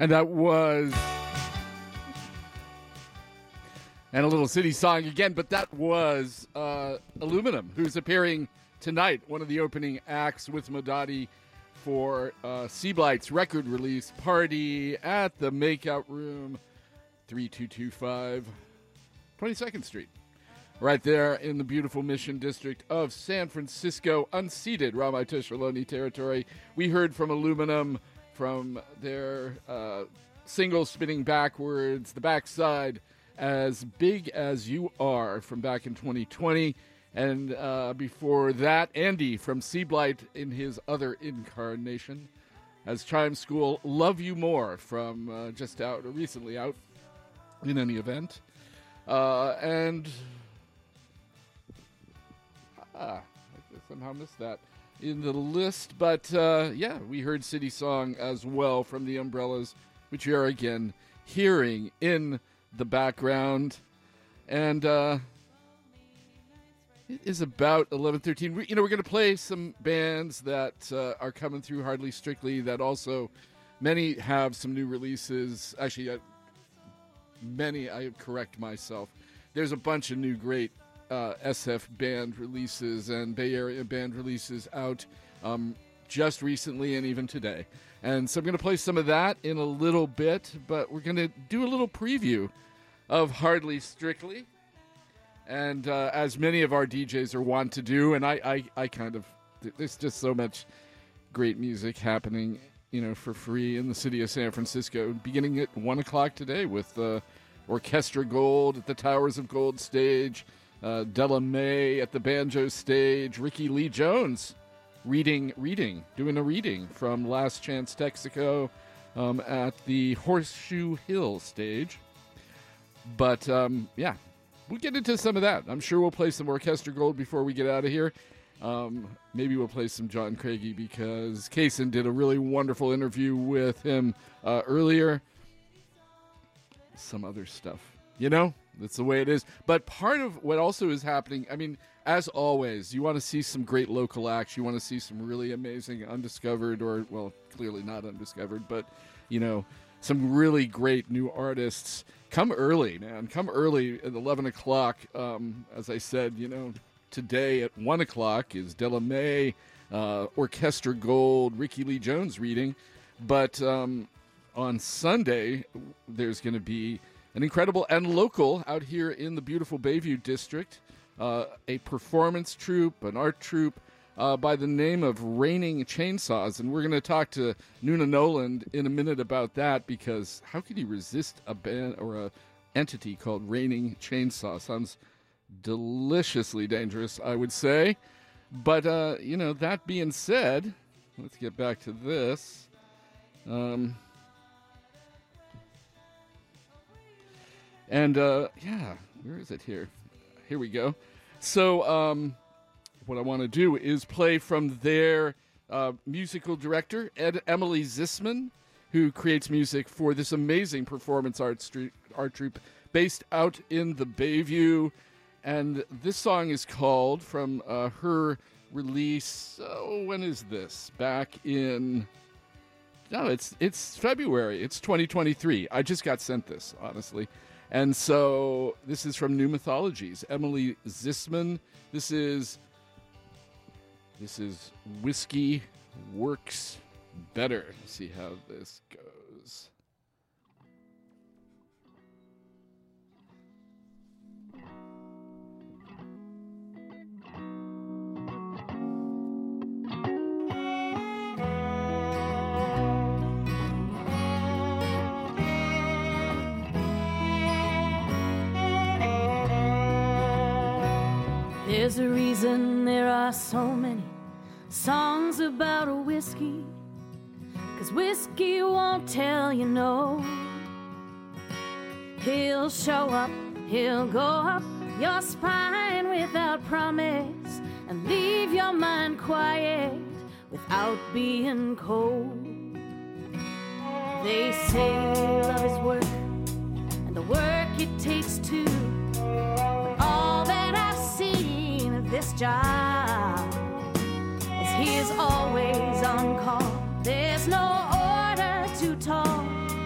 And that was. And a little city song again, but that was uh, Aluminum, who's appearing tonight, one of the opening acts with Modati for uh, Seablite's record release party at the Makeout Room, 3225 22nd Street. Right there in the beautiful Mission District of San Francisco, unceded Ramaytush Ohlone territory. We heard from Aluminum from their uh, single spinning backwards, the backside, as big as you are from back in 2020. And uh, before that, Andy from Seablite in his other incarnation as Chime School, Love You More from uh, just out, or recently out in any event. Uh, and ah, I somehow missed that in the list. But uh, yeah, we heard City Song as well from the Umbrellas, which you are again hearing in the background. And uh, it is about eleven thirteen. We, you know, we're going to play some bands that uh, are coming through Hardly Strictly that also many have some new releases. Actually, many, I correct myself. There's a bunch of new great uh, SF band releases and Bay Area band releases out um, just recently and even today. And so I'm going to play some of that in a little bit, but we're going to do a little preview of Hardly Strictly. And uh, as many of our DJs are wont to do, and I, I, I kind of, there's just so much great music happening, you know, for free in the city of San Francisco, beginning at 1 o'clock today with uh, Orchestra Gold at the Towers of Gold stage, uh, Della Mae at the banjo stage, Rickie Lee Jones reading, reading, doing a reading from Last Chance Texaco um, at the Horseshoe Hill stage. But um, yeah, we'll get into some of that. I'm sure we'll play some Orchestra Gold before we get out of here. Um, maybe we'll play some John Craigie because Kaysen did a really wonderful interview with him uh, earlier. Some other stuff, you know, that's the way it is. But part of what also is happening, I mean, as always, you want to see some great local acts. You want to see some really amazing undiscovered, or well, clearly not undiscovered, but you know, some really great new artists. Come early, man. Come early at eleven o'clock. Um, as I said, you know, today at one o'clock is Della Mae, uh, Orchestra Gold, Rickie Lee Jones reading, but um, on Sunday there's going to be an incredible and local out here in the beautiful Bayview district, uh, a performance troupe, an art troupe. Uh, by the name of Raining Chainsaws, and we're going to talk to Noona Nolan in a minute about that because how could you resist a band or a entity called Raining Chainsaw? Sounds deliciously dangerous, I would say. But, uh, you know, that being said, let's get back to this. Um, and, uh, yeah, where is it here? Here we go. So, um, what I want to do is play from their uh, musical director, Ed Emily Zisman, who creates music for this amazing performance art, street, art troupe based out in the Bayview. And this song is called from uh, her release. Oh, when is this? Back in. No, it's it's February. It's 2023. I just got sent this, honestly. And so this is from New Mythologies. Emily Zisman. This is this is Whiskey Works Better. Let's see how this goes. There's a reason there are so many songs about a whiskey. Cause whiskey won't tell you no. He'll show up, he'll go up your spine without promise and leave your mind quiet without being cold. They say love is work and the work it takes too. Job is he is always on call. There's no order too tall.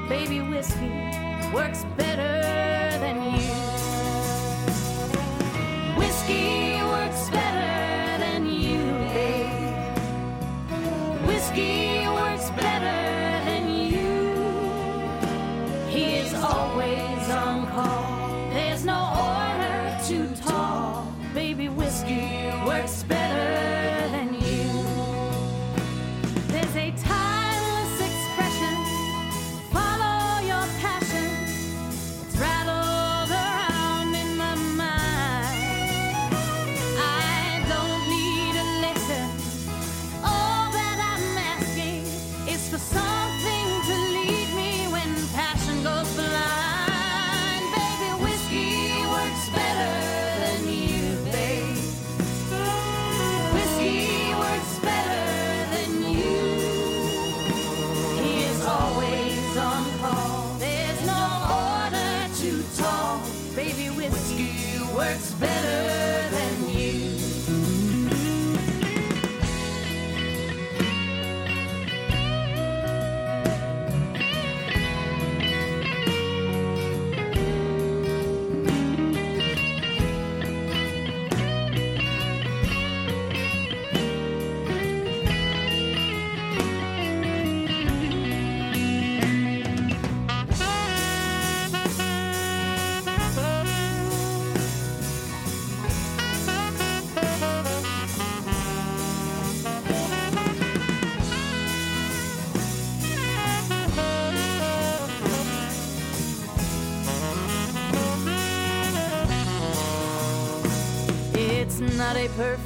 baby whiskey works better something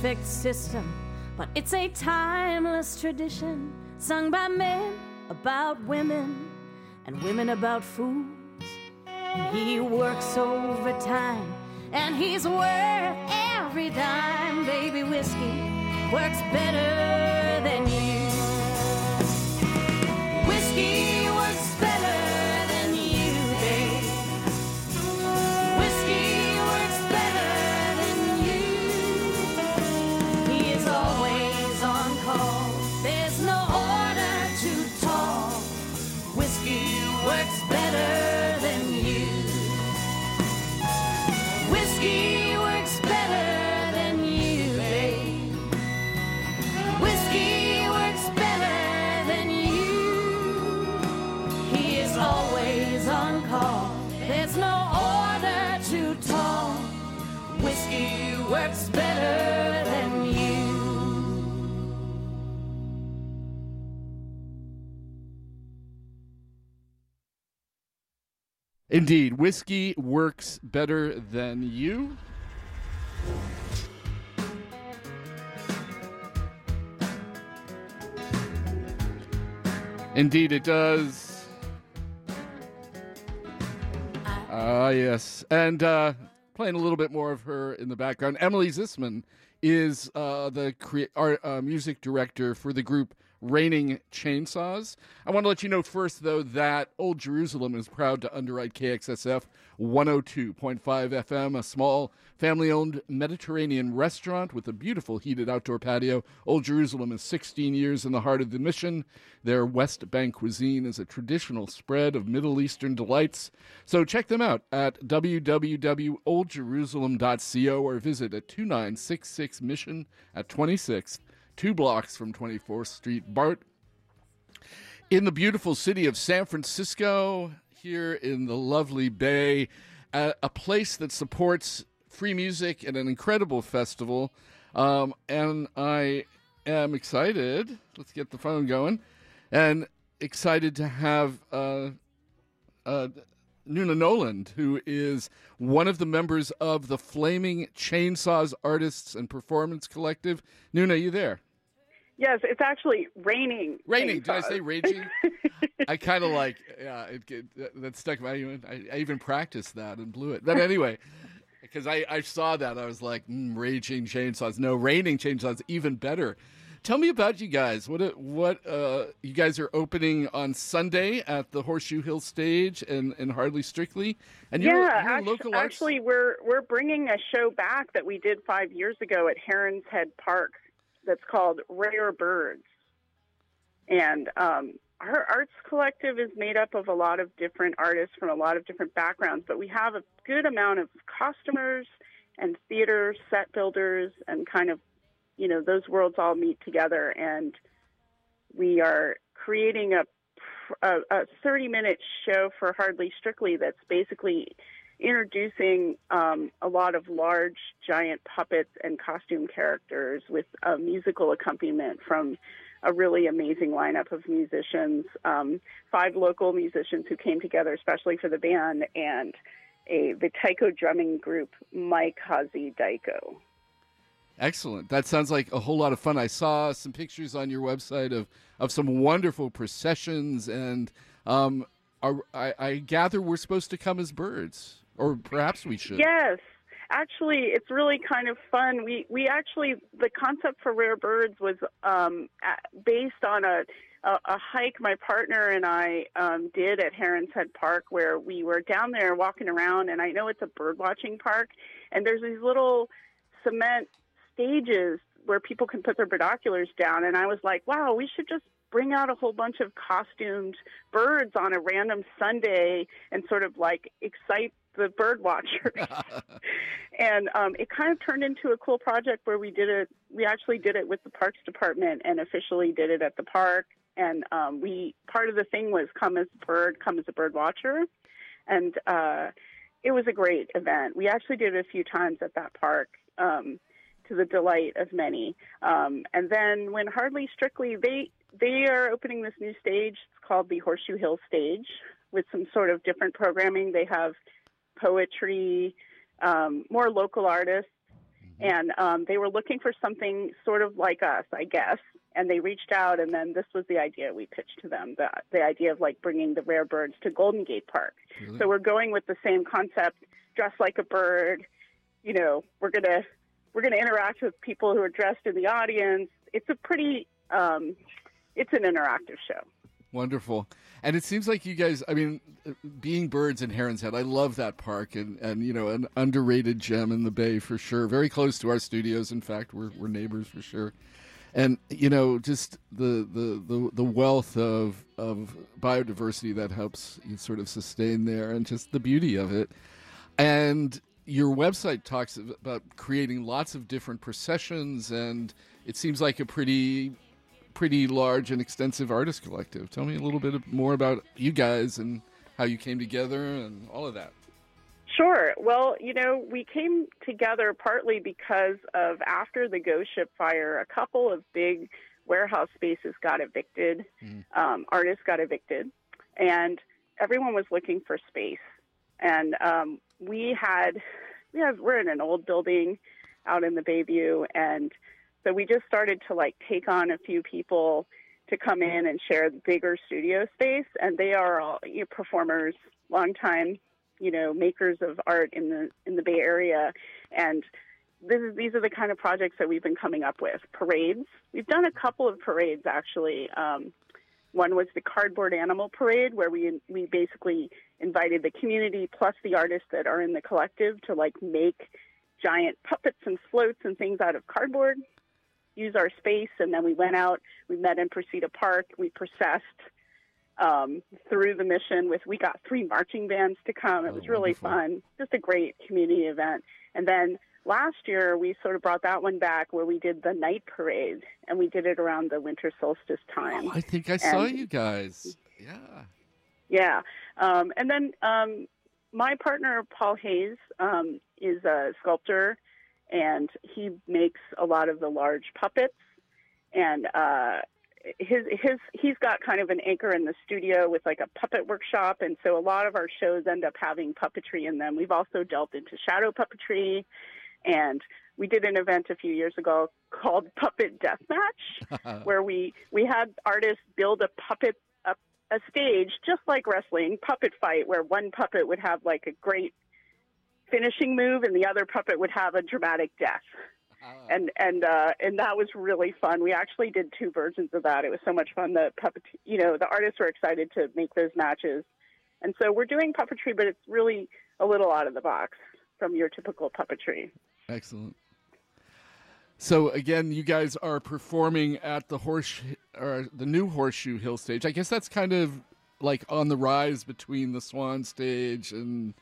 perfect system, but it's a timeless tradition sung by men about women and women about fools. And he works overtime and he's worth every dime. Baby whiskey works better Indeed, whiskey works better than you. Indeed, it does. Ah, yes. And uh, playing a little bit more of her in the background. Emily Zisman is uh, the art, uh, music director for the group Raining Chainsaws. I want to let you know first, though, that Old Jerusalem is proud to underwrite KXSF 102.5 FM, a small family owned Mediterranean restaurant with a beautiful heated outdoor patio. Old Jerusalem is 16 years in the heart of the mission. Their West Bank cuisine is a traditional spread of Middle Eastern delights. So check them out at www.oldjerusalem.co or visit at 2966 Mission at 26th, two blocks from 24th Street, Bart. In the beautiful city of San Francisco, here in the lovely Bay, a, a place that supports free music and an incredible festival. Um, and I am excited. Let's get the phone going. And excited to have uh, uh, Noona Nolan, who is one of the members of the Flaming Chainsaws Artists and Performance Collective. Noona, you there? Yes, it's actually raining. Raining. Did I say raging? I kind of like, yeah, it, it, that stuck. I, even- I, I even practiced that and blew it. But anyway, because I, I saw that, I was like, mm, raging chainsaws. No, raining chainsaws, even better. Tell me about you guys. What what uh, you guys are opening on Sunday at the Horseshoe Hill stage and and Hardly Strictly, and you're, yeah, you're a act- local arts- actually, we're we're bringing a show back that we did five years ago at Heron's Head Park. That's called Rare Birds, and um, our arts collective is made up of a lot of different artists from a lot of different backgrounds, but we have a good amount of costumers and theater set builders and kind of, you know, those worlds all meet together. And we are creating a a, a 30 minute show for Hardly Strictly that's basically introducing um, a lot of large, giant puppets and costume characters with a musical accompaniment from a really amazing lineup of musicians. Um, five local musicians who came together especially for the band, and a the taiko drumming group Mike Hazi Daiko. Excellent. That sounds like a whole lot of fun. I saw some pictures on your website of, of some wonderful processions, and um, are, I, I gather we're supposed to come as birds, or perhaps we should. Yes. Actually, it's really kind of fun. We we actually the concept for Rare Birds was um, based on a, a a hike my partner and I um, did at Heron's Head Park, where we were down there walking around. And I know it's a bird watching park, and there's these little cement stages where people can put their binoculars down. And I was like, wow, we should just bring out a whole bunch of costumed birds on a random Sunday and sort of like excite the bird watchers. and um, it kind of turned into a cool project where we did it. We actually did it with the Parks Department and officially did it at the park. And um, we part of the thing was come as a bird, come as a bird watcher, and uh, it was a great event. We actually did it a few times at that park. Um, to the delight of many. Um, and then when Hardly Strictly, they they are opening this new stage. It's called the Horseshoe Hill Stage, with some sort of different programming. They have poetry, um, more local artists, and um, they were looking for something sort of like us, I guess. And they reached out, and then this was the idea we pitched to them: the the idea of like bringing the rare birds to Golden Gate Park. Really? So we're going with the same concept: dress like a bird. You know, we're gonna we're gonna interact with people who are dressed in the audience. It's a pretty um, it's an interactive show. Wonderful. And it seems like you guys, I mean, being birds in Heron's Head, I love that park and, and, you know, an underrated gem in the Bay for sure. Very close to our studios. In fact, we're, we're neighbors for sure. And, you know, just the, the, the, the wealth of, of biodiversity that helps you sort of sustain there and just the beauty of it. And your website talks about creating lots of different processions and it seems like a pretty pretty large and extensive artist collective. Tell me a little bit more about you guys and how you came together and all of that. Sure. Well, you know, we came together partly because of after the Ghost Ship fire, a couple of big warehouse spaces got evicted, um, artists got evicted, and everyone was looking for space. And um, we had, we have, we're in an old building out in the Bayview, and so we just started to like take on a few people to come in and share bigger studio space, and they are all you know, performers, longtime, you know, makers of art in the in the Bay Area, and is, these are the kind of projects that we've been coming up with. Parades. We've done a couple of parades actually. Um, one was the cardboard animal parade, where we we basically invited the community plus the artists that are in the collective to like make giant puppets and floats and things out of cardboard use our space, and then we went out. We met in Precita Park. We processed um, through the mission with. We got three marching bands to come. It Oh, was really wonderful. fun. Just a great community event. And then last year we sort of brought that one back where we did the night parade, and we did it around the winter solstice time. Oh, I think I saw And- you guys. Yeah. Yeah. Um, and then um, my partner, Paul Hayes, um, is a sculptor and he makes a lot of the large puppets. And uh, his, his, he's got kind of an anchor in the studio with like a puppet workshop. And so a lot of our shows end up having puppetry in them. We've also delved into shadow puppetry. And we did an event a few years ago called Puppet Deathmatch where we we had artists build a puppet a, a stage just like wrestling puppet fight where one puppet would have like a great finishing move and the other puppet would have a dramatic death and and uh and that was really fun we actually did two versions of that it was so much fun the puppet you know the artists were excited to make those matches and so we're doing puppetry but it's really a little out of the box from your typical puppetry Excellent. So again, you guys are performing at the horse or the new Horseshoe Hill stage. I guess that's kind of like on the rise between the Swan stage and.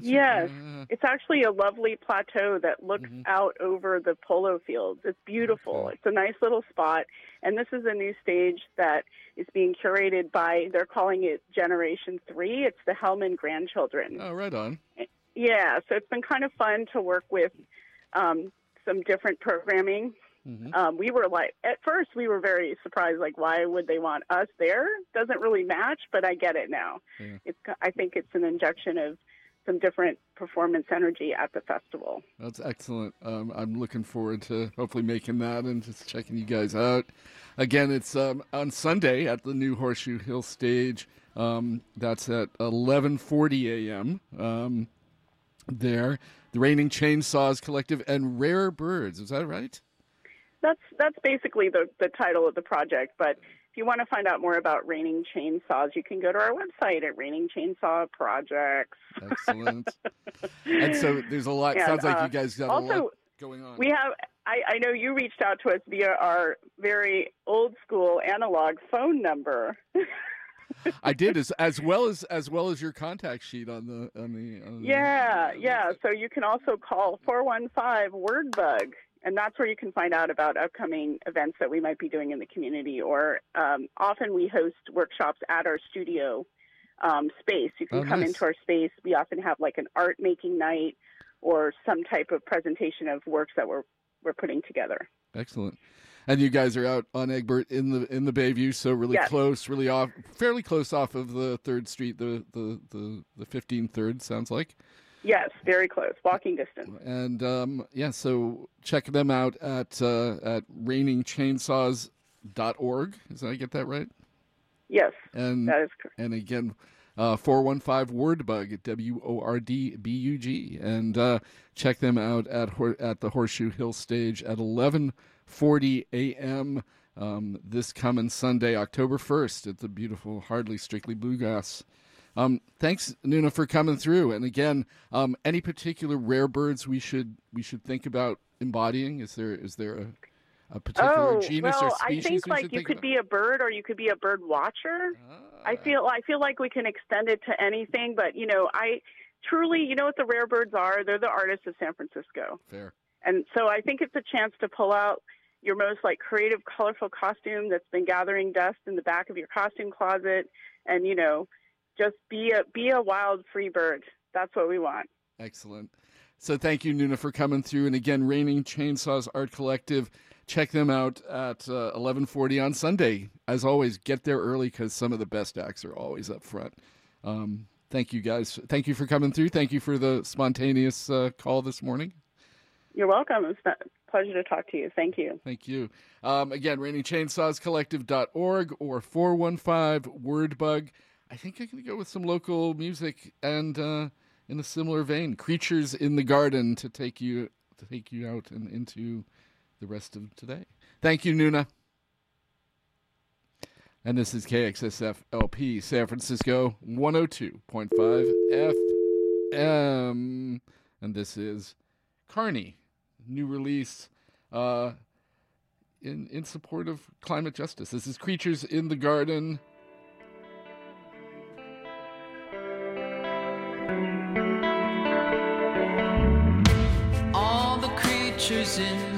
Yes, Yeah. it's actually a lovely plateau that looks out over the polo fields. It's beautiful. Mm-hmm. Okay. It's a nice little spot. And this is a new stage that is being curated by, they're calling it Generation 3. It's the Hellman grandchildren. Oh, right on. Yeah, so it's been kind of fun to work with um, some different programming. Mhm. Um, we were like, at first, we were very surprised. Like, why would they want us there? Doesn't really match, but I get it now. Yeah. It's, I think it's an injection of some different performance energy at the festival. That's excellent. Um, I'm looking forward to hopefully making that and just checking you guys out. Again, it's um, on Sunday at the new Horseshoe Hill stage. Um, that's at 11:40 a.m. Um, there, the Raining Chainsaws Collective and Rare Birds. Is that right? That's that's basically the the title of the project. But if you want to find out more about Raining Chainsaws, you can go to our website at Raining Chainsaw Projects. Excellent. and so there's a lot. And, sounds like uh, you guys got a also, lot going on. We have. I, I know you reached out to us via our very old school analog phone number. I did as as well as as well as your contact sheet on the on the. On the Yeah, yeah. So you can also call 415 WordBug, and that's where you can find out about upcoming events that we might be doing in the community. Or um, often we host workshops at our studio um, space. You can Oh, come nice. into our space. We often have like an art making night or some type of presentation of works that we're we're putting together. Excellent. And you guys are out on Egbert in the in the Bayview, so really Yes. close, really off, fairly close off of the Third Street, the the the the fifteen third sounds like. Yes, very close, walking distance. And um, yeah, so check them out at uh, at rainingchainsaws.org. Is that I get that right? Yes, And that is correct. and again, uh, 415 Wordbug, W O R D B U G. And uh, check them out at, at the Horseshoe Hill stage at 11:40 a.m. Um, this coming Sunday, October 1st, at the beautiful Hardly Strictly Bluegrass. Um, thanks, Noona, for coming through. And again, um, any particular rare birds we should we should think about embodying? Is there is there a, a particular Oh genus well, or I think like you think could about? be a bird or you could be a bird watcher. I Ah, feel I feel like we can extend it to anything, but you know, I truly, you know what the rare birds are? They're the artists of San Francisco. fair. And so I think it's a chance to pull out your most like creative, colorful costume that's been gathering dust in the back of your costume closet and you know, just be a be a wild free bird. That's what we want. Excellent. So thank you, Noona, for coming through. And again, Raining Chainsaws Art Collective. Check them out at uh, 1140 on Sunday. As always, get there early because some of the best acts are always up front. Um, thank you, guys. Thank you for coming through. Thank you for the spontaneous uh, call this morning. You're welcome. It's a pleasure to talk to you. Thank you. Thank you. Um, again, rainingchainsawscollective.org or 415 Wordbug. I think I'm going to go with some local music and uh, in a similar vein, Creatures in the Garden to take you to take you out and into the rest of today. Thank you, Noona. And this is KXSF LP San Francisco 102.5 FM. And this is Karney, new release uh, in, in support of climate justice. This is Creatures in the Garden. Creatures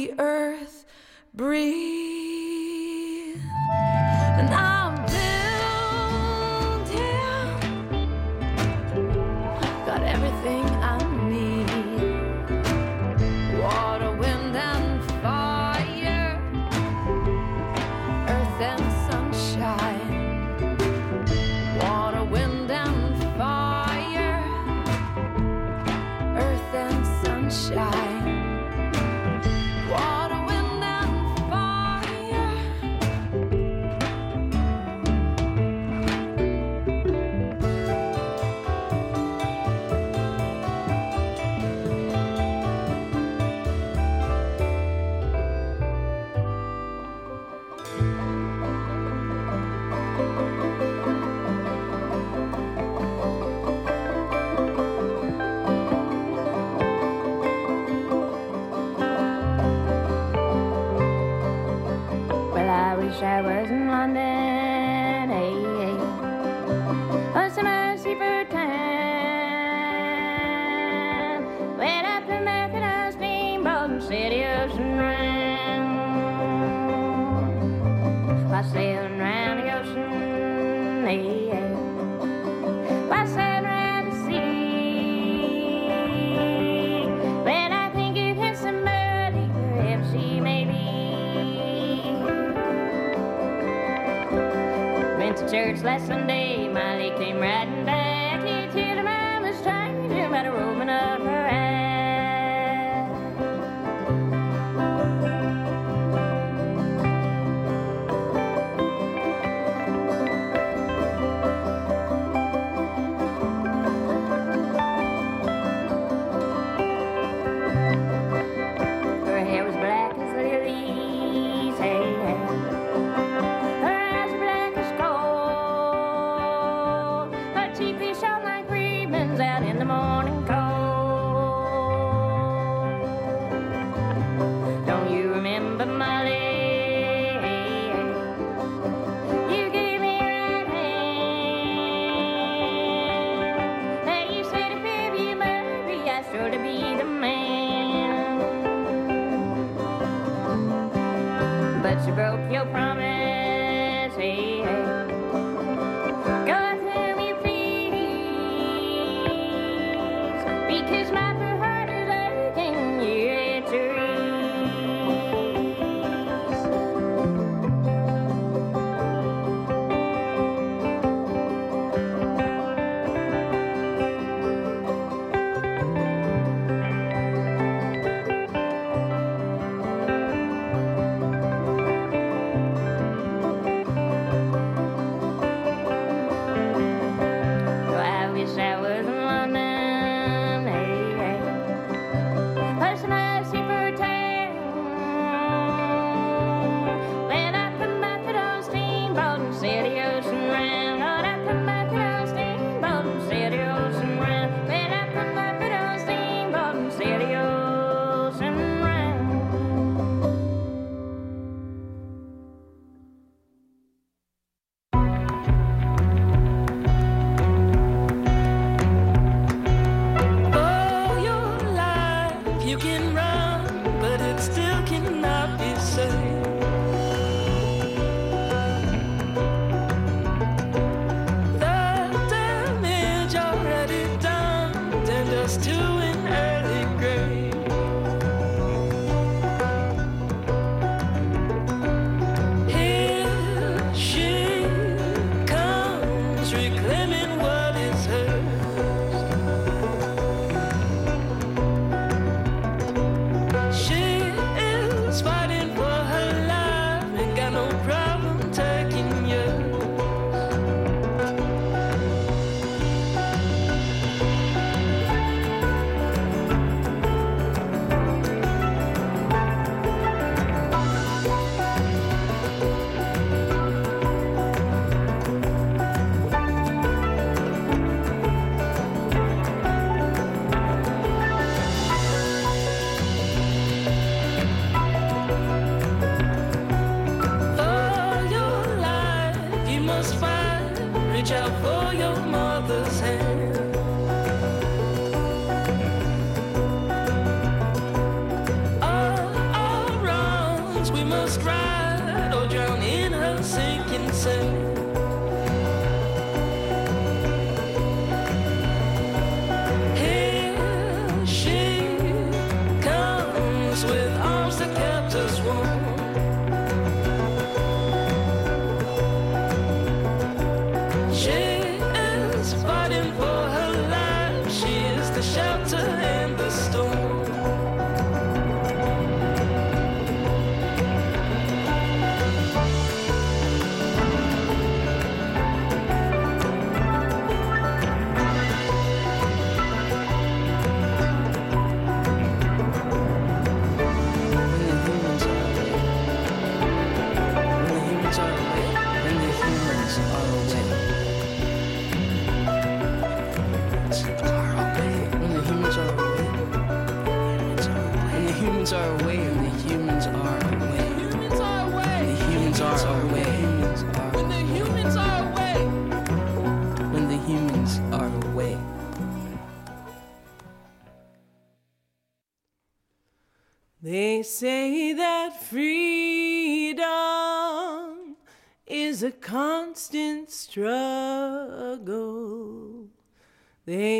the earth out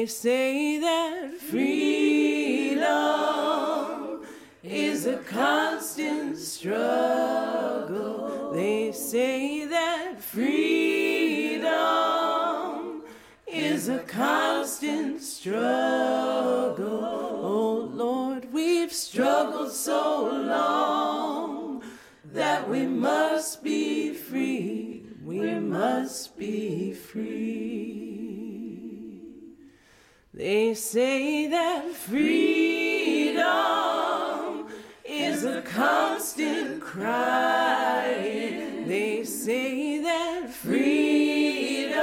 They say that freedom is a constant struggle. They say that freedom is a constant struggle. Oh Lord, we've struggled so long that we must be free. We must be free. They say that freedom is a constant cry. They say that freedom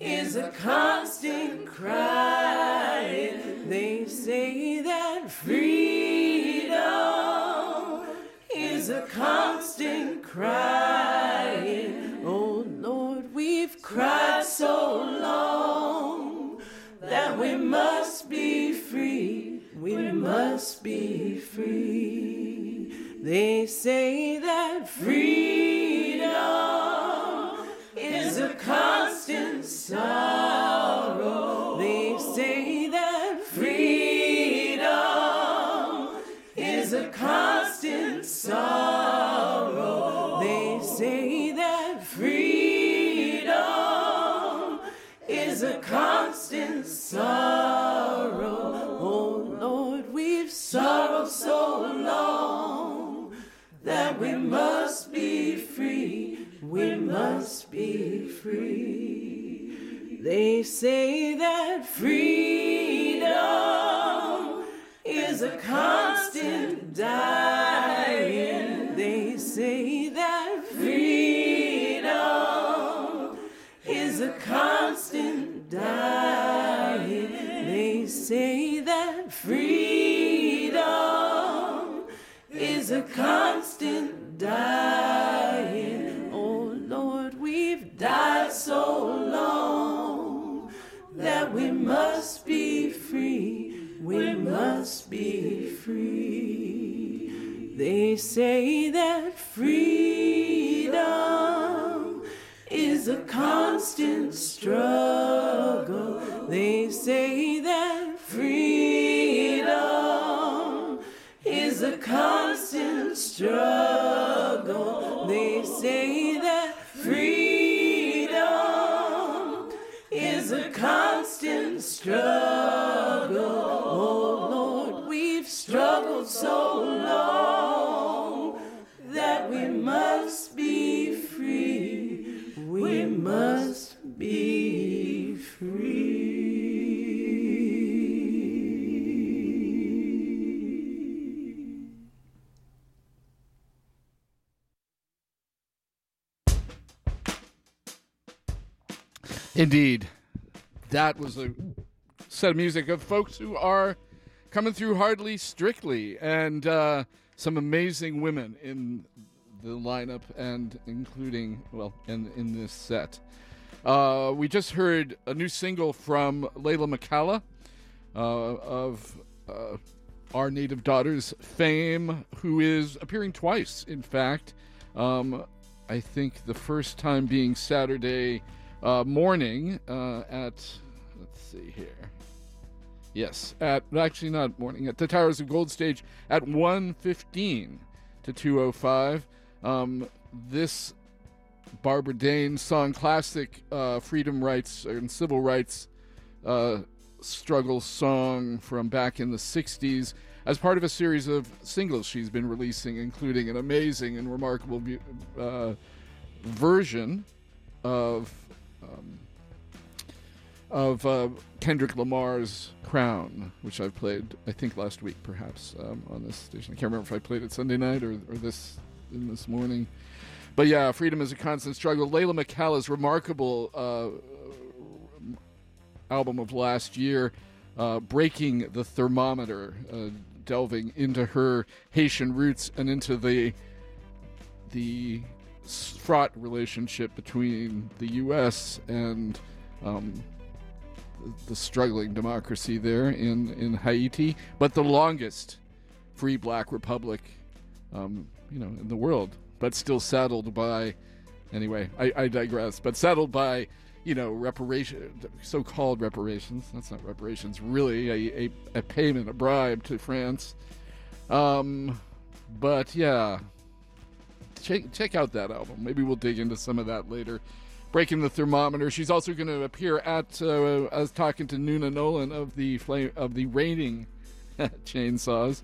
is a constant cry. They say that freedom is a constant cry. Oh Lord, we've cried so long that we must be free. We must be free. They say that freedom is a constant sorrow. Free. They say that freedom is a constant dying. They say that freedom is a constant dying. They say that freedom is a constant dying. Must be free. They say that freedom is a constant struggle. They say that freedom is a constant struggle. They say that freedom is a constant struggle. Struggled so long that we must be free. We must be free. Indeed. That was a set of music of folks who are coming through hardly strictly and uh, some amazing women in the lineup and including, well, in, in this set. Uh, we just heard a new single from Leyla McCalla uh, of uh, Our Native Daughters fame, who is appearing twice, in fact. Um, I think the first time being Saturday uh, morning uh, at, let's see here. Yes, at actually not morning at the Towers of Gold stage at 1:15 to 2:05. Um, this Barbara Dane song, classic uh, freedom rights and civil rights uh, struggle song from back in the 60s, as part of a series of singles she's been releasing, including an amazing and remarkable uh, version of. Um, of uh, Kendrick Lamar's Crown, which I've played, I think last week, perhaps um, on this station. I can't remember if I played it Sunday night or, or this in this morning. But yeah, freedom is a constant struggle. Leyla McCalla's remarkable uh, album of last year, uh, Breaking the Thermometer, uh, delving into her Haitian roots and into the the fraught relationship between the U.S. and um, the struggling democracy there in, in Haiti, but the longest free black republic, um, you know, in the world, but still saddled by, anyway, I, I digress, but saddled by, you know, reparation, so-called reparations. That's not reparations, really, a, a, a payment, a bribe to France. Um, but yeah, check check out that album. Maybe we'll dig into some of that later. Breaking the thermometer. She's also going to appear at. Uh, was talking to Noona Nolan of the flame of the Raining Chainsaws.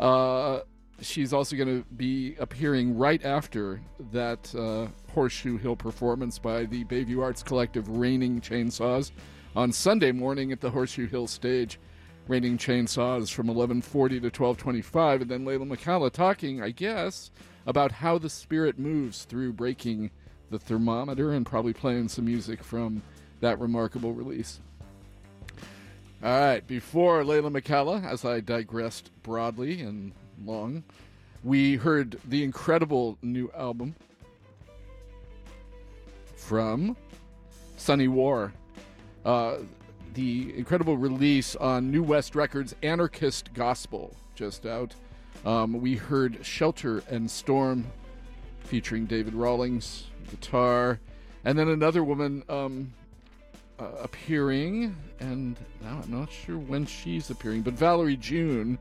Uh, she's also going to be appearing right after that uh, Horseshoe Hill performance by the Bayview Arts Collective Raining Chainsaws on Sunday morning at the Horseshoe Hill stage. Raining Chainsaws from 11:40 to 12:25, and then Leyla McCalla talking, I guess, about how the spirit moves through breaking the thermometer and probably playing some music from that remarkable release. All right, before Leyla McCalla, as I digressed broadly and long, we heard the incredible new album from Sunny War. Uh, the incredible release on New West Records, Anarchist Gospel, just out. Um, we heard Shelter and Storm featuring David Rawlings, guitar, and then another woman um, uh, appearing, and now I'm not sure when she's appearing, but Valerie June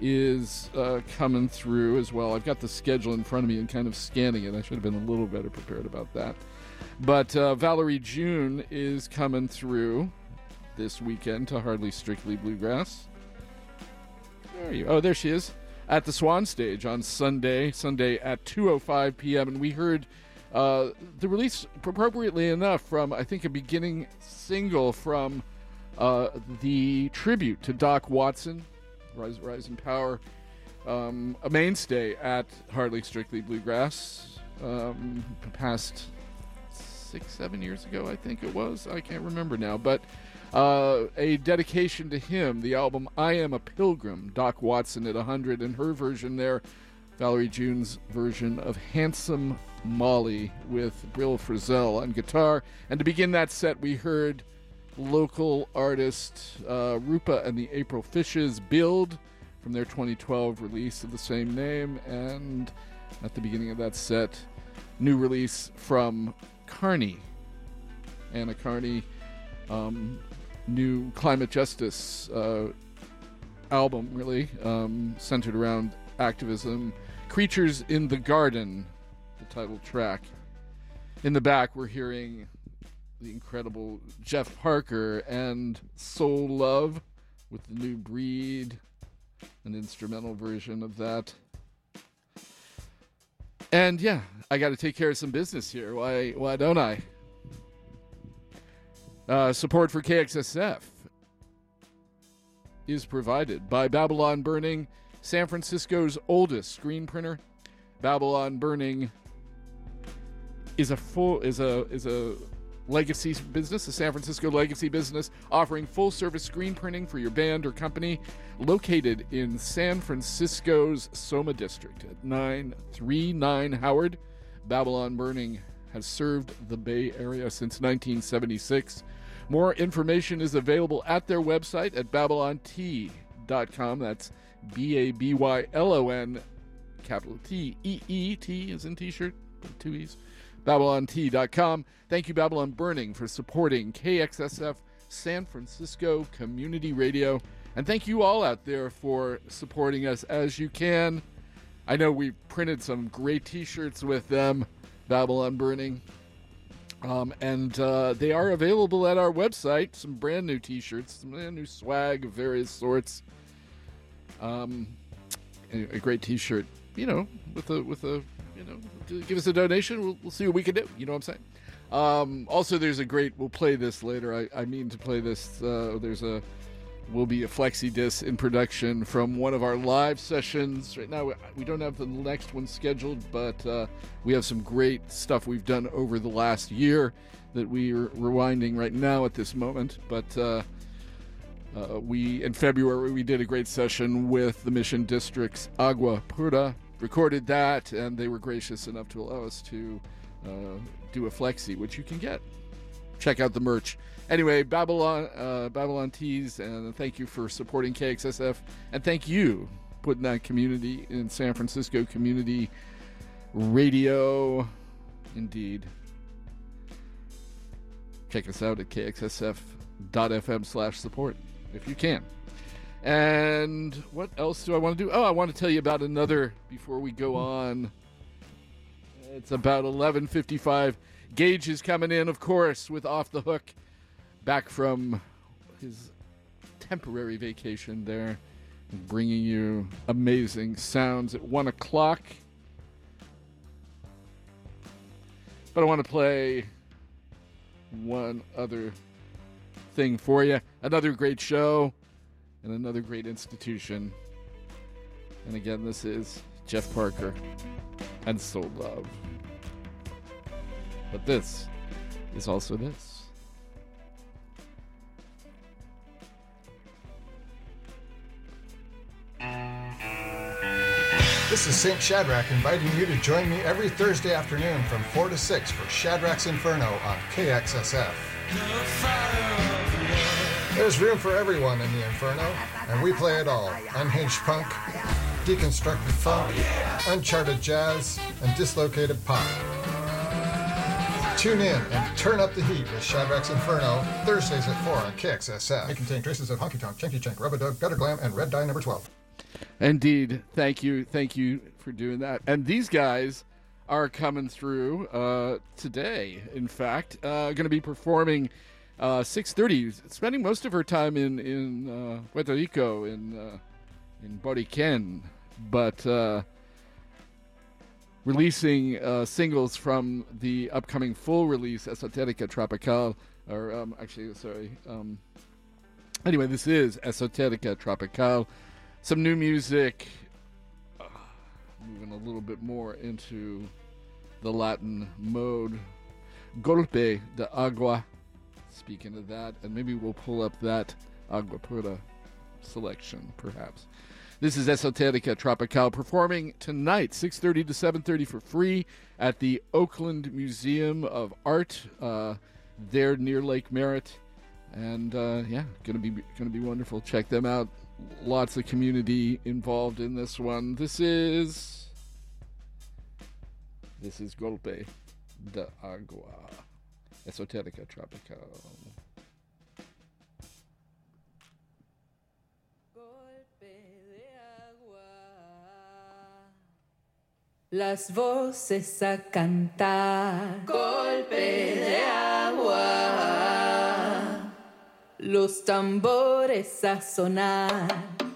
is uh, coming through as well. I've got the schedule in front of me and kind of scanning it. I should have been a little better prepared about that. But uh, Valerie June is coming through this weekend to Hardly Strictly Bluegrass. Where are you? Oh, there she is at the Swan Stage on Sunday, Sunday at 2:05 p.m. And we heard uh, the release, appropriately enough, from I think a beginning single from uh, the tribute to Doc Watson, Rise, Rise Power, um, a mainstay at Hardly Strictly Bluegrass, um, past six, seven years ago, I think it was. I can't remember now, but uh, a dedication to him, the album I Am a Pilgrim, Doc Watson at 100, and her version there, Valerie June's version of Handsome Molly with Bill Frisell on guitar. And to begin that set, we heard local artist uh, Rupa and the April Fishes Build from their 2012 release of the same name. And at the beginning of that set, new release from Karney. Anna Karney, um, new climate justice uh, album, really, um, centered around activism. Creatures in the Garden, title track. In the back, we're hearing the incredible Jeff Parker and Soul Love with the new breed, an instrumental version of that. And yeah, I got to take care of some business here. Why? Why don't I? Uh, support for KXSF is provided by Babylon Burning, San Francisco's oldest screen printer. Babylon Burning is a full is a is a legacy business, a San Francisco legacy business offering full service screen printing for your band or company, located in San Francisco's Soma District at 939 Howard. Babylon Burning has served the Bay Area since 1976. More information is available at their website at babylont.com. That's B A B Y L O N, capital T E E T is in t shirt two E's. BabylonT.com. Thank you, Babylon Burning, for supporting KXSF San Francisco Community Radio. And thank you all out there for supporting us as you can. I know we printed some great t shirts with them, Babylon Burning. Um, and uh, they are available at our website. Some brand new t shirts, some brand new swag of various sorts. Um, a, a great t shirt, you know, with a, with a, you know, give us a donation. We'll, we'll see what we can do. You know what I'm saying? Um, also, there's a great. We'll play this later. I, I mean to play this. Uh, there's a will be a flexi disc in production from one of our live sessions. Right now, we- don't have the next one scheduled, but uh, we have some great stuff we've done over the last year that we are rewinding right now at this moment. But uh, uh, we in February we did a great session with the Mission District's Agua Pura. Recorded that, and they were gracious enough to allow us to uh, do a flexi, which you can get. Check out the merch. Anyway, Babylon, uh, Babylon Tees, and thank you for supporting KXSF, and thank you putting that community in San Francisco community radio. Indeed. Check us out at kxsf.fm slash support if you can. And what else do I want to do? Oh, I want to tell you about another before we go on. It's about 11:55. Gage is coming in, of course, with off the hook, back from his temporary vacation there, bringing you amazing sounds at one o'clock. But I want to play one other thing for you. Another great show and another great institution. And again, this is Jeff Parker and Soul Love. But this is also this. This is St. Shadrach inviting you to join me every Thursday afternoon from 4 to 6 for Shadrach's Inferno on KXSF. There's room for everyone in the Inferno, and we play it all unhinged punk, deconstructed funk, uncharted jazz, and dislocated pop. Tune in and turn up the heat with Shadrach's Inferno Thursdays at 4 on KXSF. May contain traces of honky tonk, chunky chunk, rubber dub, gutter glam, and red dye number 12. Indeed. Thank you. Thank you for doing that. And these guys are coming through uh, today. In fact, uh, going to be performing uh, 6:30. Spending most of her time in in uh, Puerto Rico in uh, in Boriken, but uh, releasing uh, singles from the upcoming full release Esotérica Tropical. Or um, actually, sorry. Um, anyway, this is Esotérica Tropical. Some new music. Uh, moving a little bit more into the Latin mode. Golpe de agua. Speaking of that, and maybe we'll pull up that agua pura selection, perhaps. This is Esotérica Tropical performing tonight, 6:30 to 7:30 for free at the Oakland Museum of Art, uh, there near Lake Merritt, and uh, yeah, gonna be gonna be wonderful. Check them out. Lots of community involved in this one. This is this is Golpe de Agua, Esoterica Tropical. Las voces a cantar. Golpe de agua. Los tambores a sonar.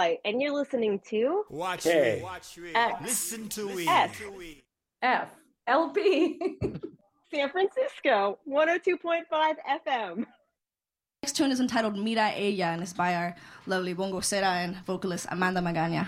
Spotlight, and you're listening to Watch Me, Watch Me, X, Listen to Me, F, F, LP, San Francisco, 102.5 FM. Next tune is entitled Mira Ella, and it's by our lovely bongo sera and vocalist Amanda Magana.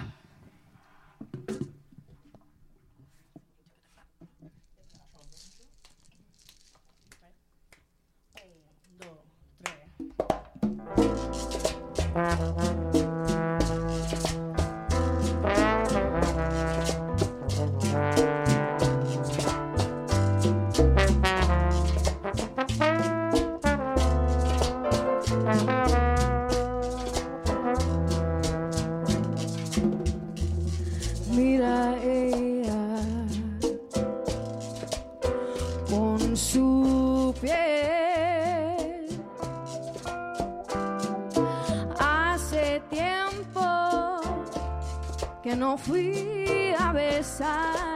no fui a besar.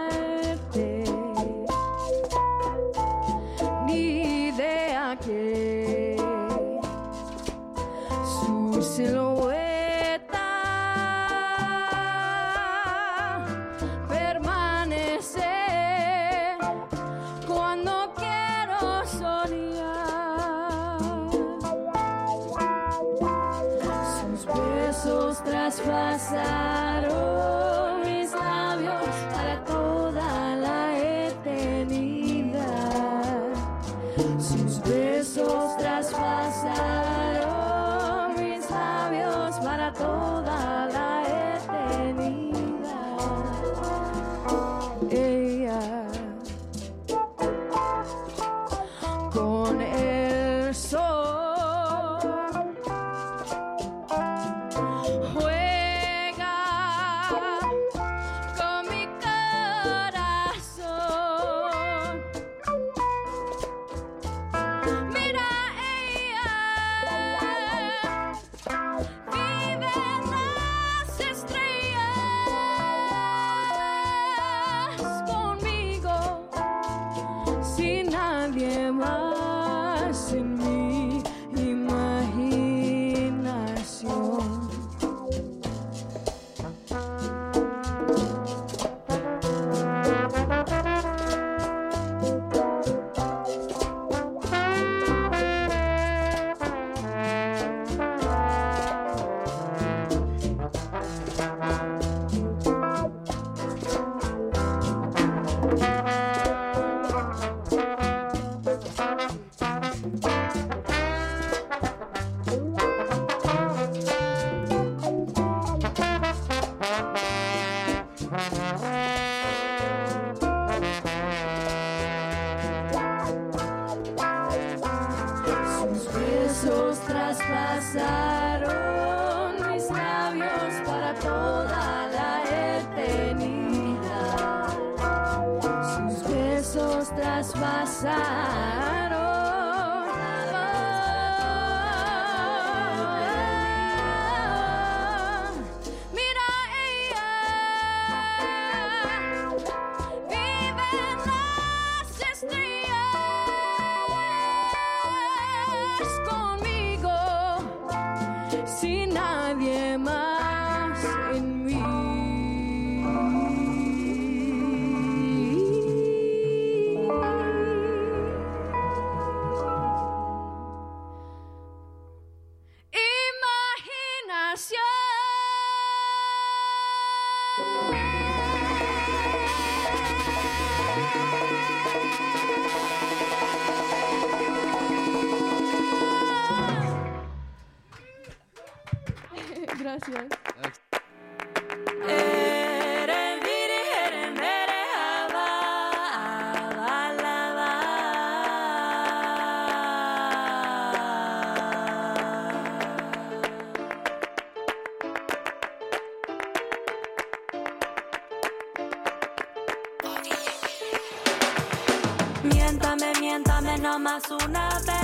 not bad.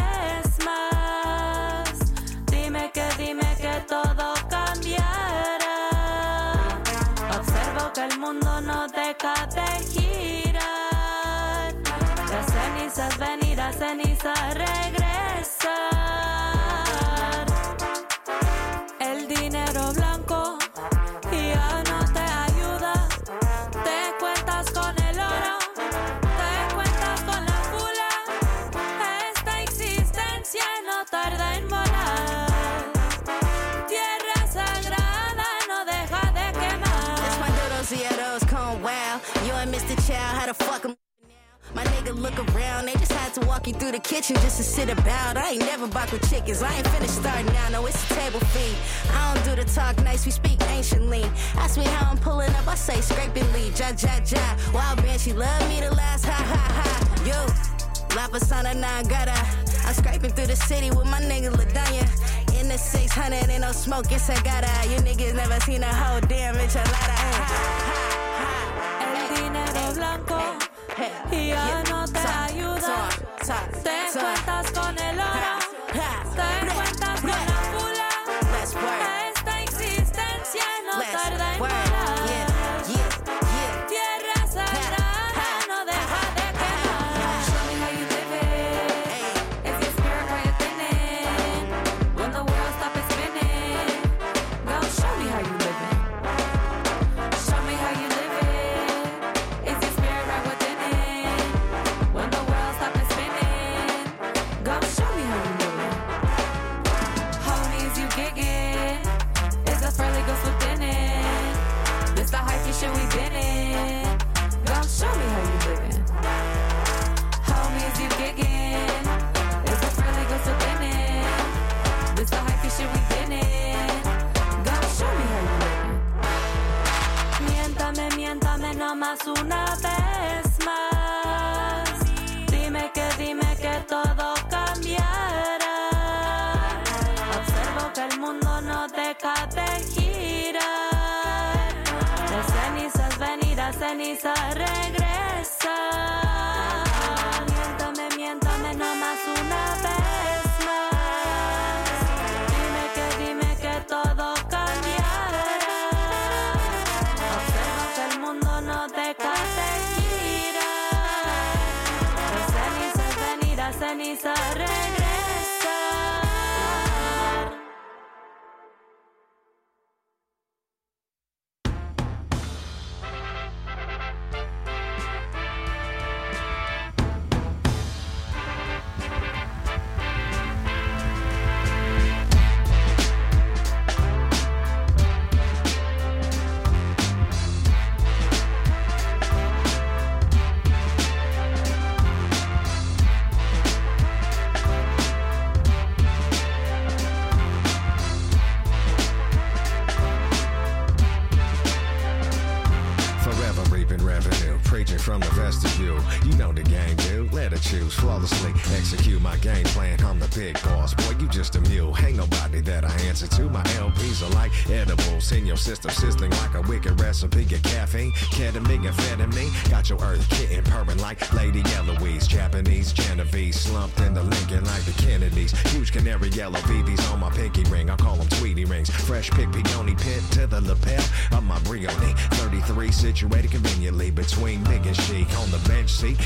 Recipe of caffeine. Ketamine, amphetamine. Got your earth kitten purring like Lady Eloise. Japanese Genovese slumped in the Lincoln like the Kennedys. Huge canary yellow VVs on my pinky ring. I call them Tweety rings. Fresh pick peony pit to the lapel of my Brioni. 33 situated conveniently between big and chic on the bench seat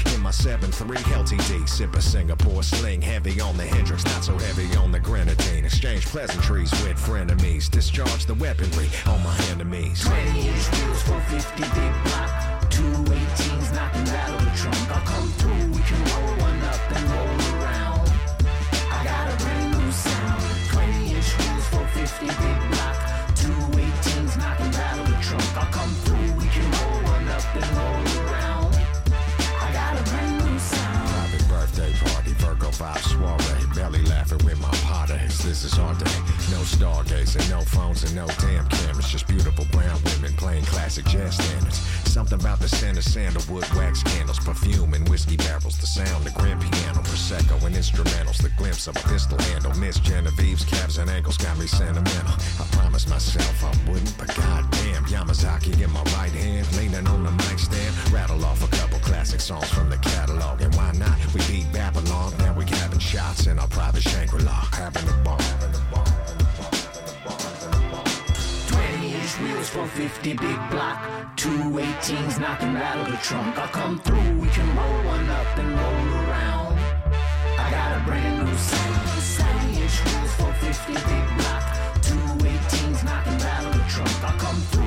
in my 7-3 LTD. Sip a Singapore sling heavy on the Hendrick's, not so heavy on the grenadine. Exchange pleasantries with frenemies. Discharge the weaponry on my enemies. 20 inch wheels, 450 big block. Is our day. No stargazing, no phones, and no damn cameras. Just beautiful brown women playing classic jazz standards. Something about the scent of sandalwood, wax candles, perfume, and whiskey barrels. The sound, the grand piano, prosecco, and instrumentals. The glimpse of a pistol handle. Miss Genevieve's calves and ankles got me sentimental. I promised myself I wouldn't, but goddamn, Yamazaki in my right hand, leaning on the mic stand. Rattle off a couple classic songs from the catalog, and why not? We beat Babylon, now we having shots in our private Shangri-La, having a ball. 20 inch wheels, 450 big block. Two 18s knocking rattle the trunk. I'll come through, we can roll one up and roll around. I got a brand new sound. 20 inch wheels, 450 big block. Two 18s knocking rattle the trunk. I'll come through,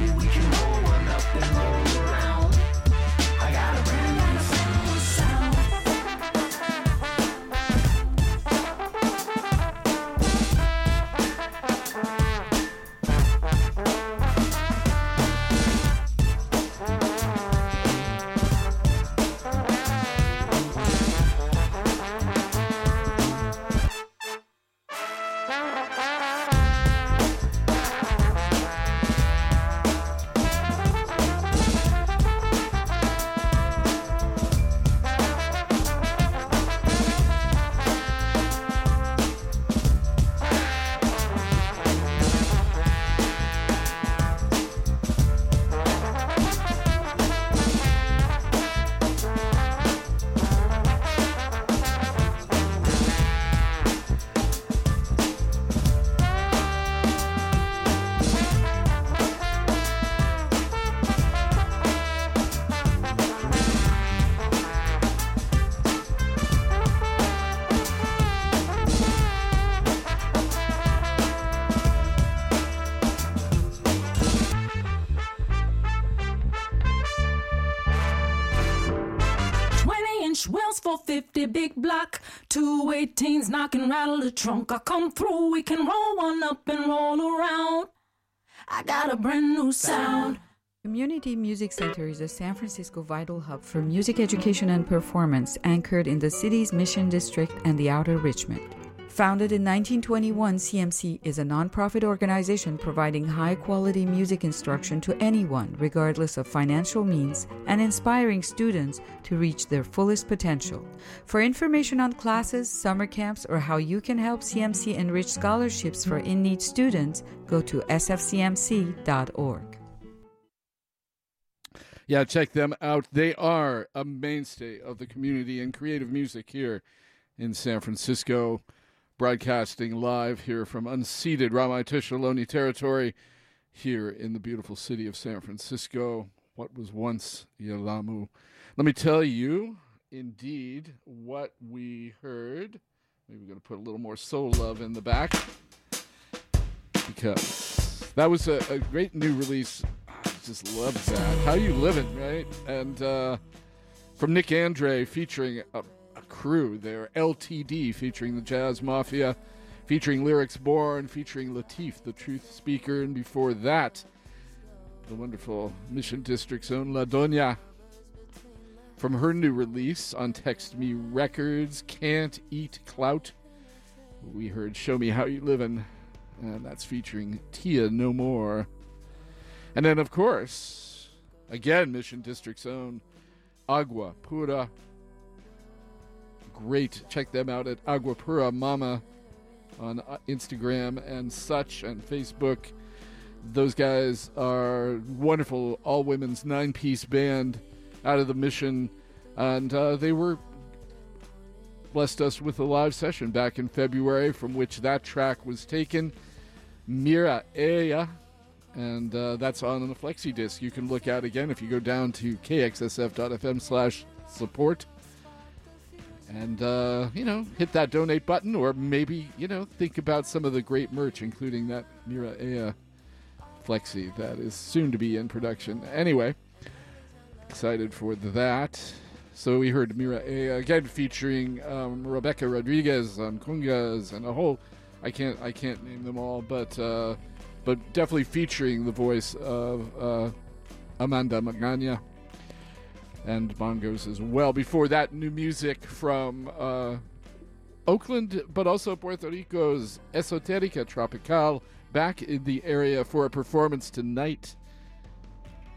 18s, knock and rattle the trunk. I come through, we can roll one up and roll around. I got a brand new sound. Community Music Center is a San Francisco vital hub for music education and performance anchored in the city's Mission District and the Outer Richmond. Founded in 1921, CMC is a nonprofit organization providing high quality music instruction to anyone, regardless of financial means, and inspiring students to reach their fullest potential. For information on classes, summer camps, or how you can help CMC enrich scholarships for in need students, go to sfcmc.org. Yeah, check them out. They are a mainstay of the community and creative music here in San Francisco. Broadcasting live here from unceded Ramaytush Ohlone territory here in the beautiful city of San Francisco, what was once Yelamu. Let me tell you, indeed, what we heard. Maybe we're going to put a little more soul love in the back because that was a, a great new release. I just love that. How you living, right? And uh, from Nick Andre featuring crew there, LTD featuring the Jazz Mafia, featuring Lyrics Born, featuring Lateef, the Truthspeaker, and before that, the wonderful Mission District's own La Doña. From her new release on Text Me Records, Can't Eat Clout, we heard Show Me How You Livin', and that's featuring Tia Nomore. And then, of course, again, Mission District's own Agua Pura. Great. Check them out at Agua Pura Mama on uh, Instagram and such and Facebook. Those guys are wonderful all women's nine piece band out of the mission. And uh, they were blessed us with a live session back in February from which that track was taken. Mira Ella and uh, that's on the flexi disc. You can look at again if you go down to kxsf.fm slash support and uh, you know hit that donate button or maybe you know think about some of the great merch including that mira ella flexi that is soon to be in production. Anyway excited for that. So we heard mira ella again featuring um, rebecca rodriguez on congas and a whole i can't i can't name them all but uh, but definitely featuring the voice of uh, amanda magana and bongos as well. Before that, new music from uh, Oakland, but also Puerto Rico's Esotérica Tropical back in the area for a performance tonight.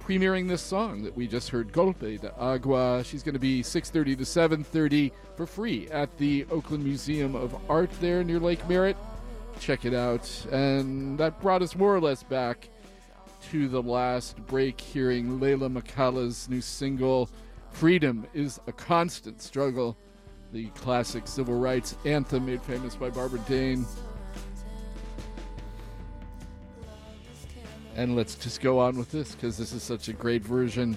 Premiering this song that we just heard, Golpe de Agua. She's going to be 6:30 to 7:30 for free at the Oakland Museum of Art there near Lake Merritt. Check it out. And that brought us more or less back to the last break, hearing Leyla McCalla's new single, Freedom is a Constant Struggle, the classic civil rights anthem made famous by Barbara Dane. And let's just go on with this because this is such a great version.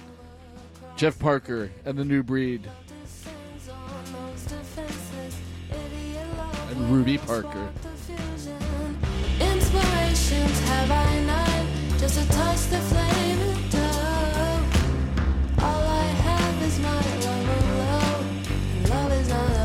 Jeff Parker and the New Breed. And Ruby Parker. Inspirations have I none, All I have is my love alone, love. Is not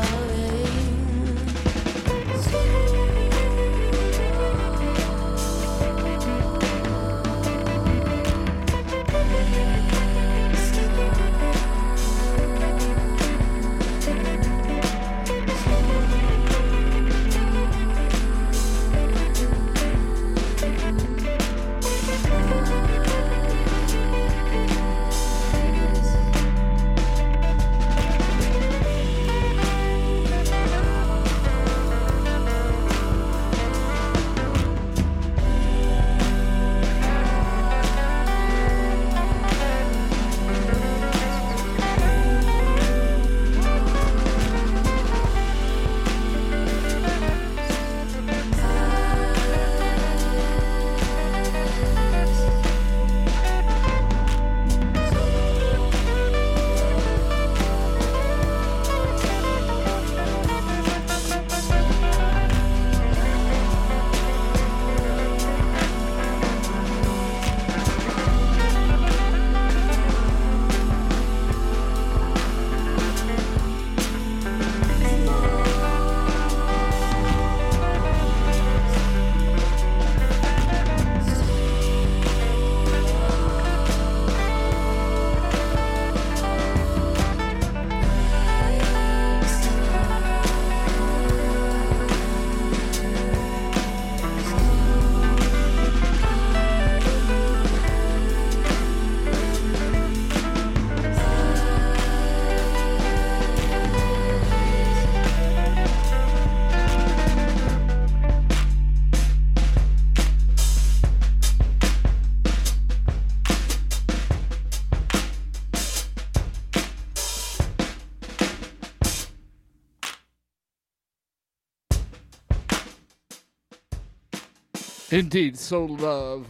Indeed, So Love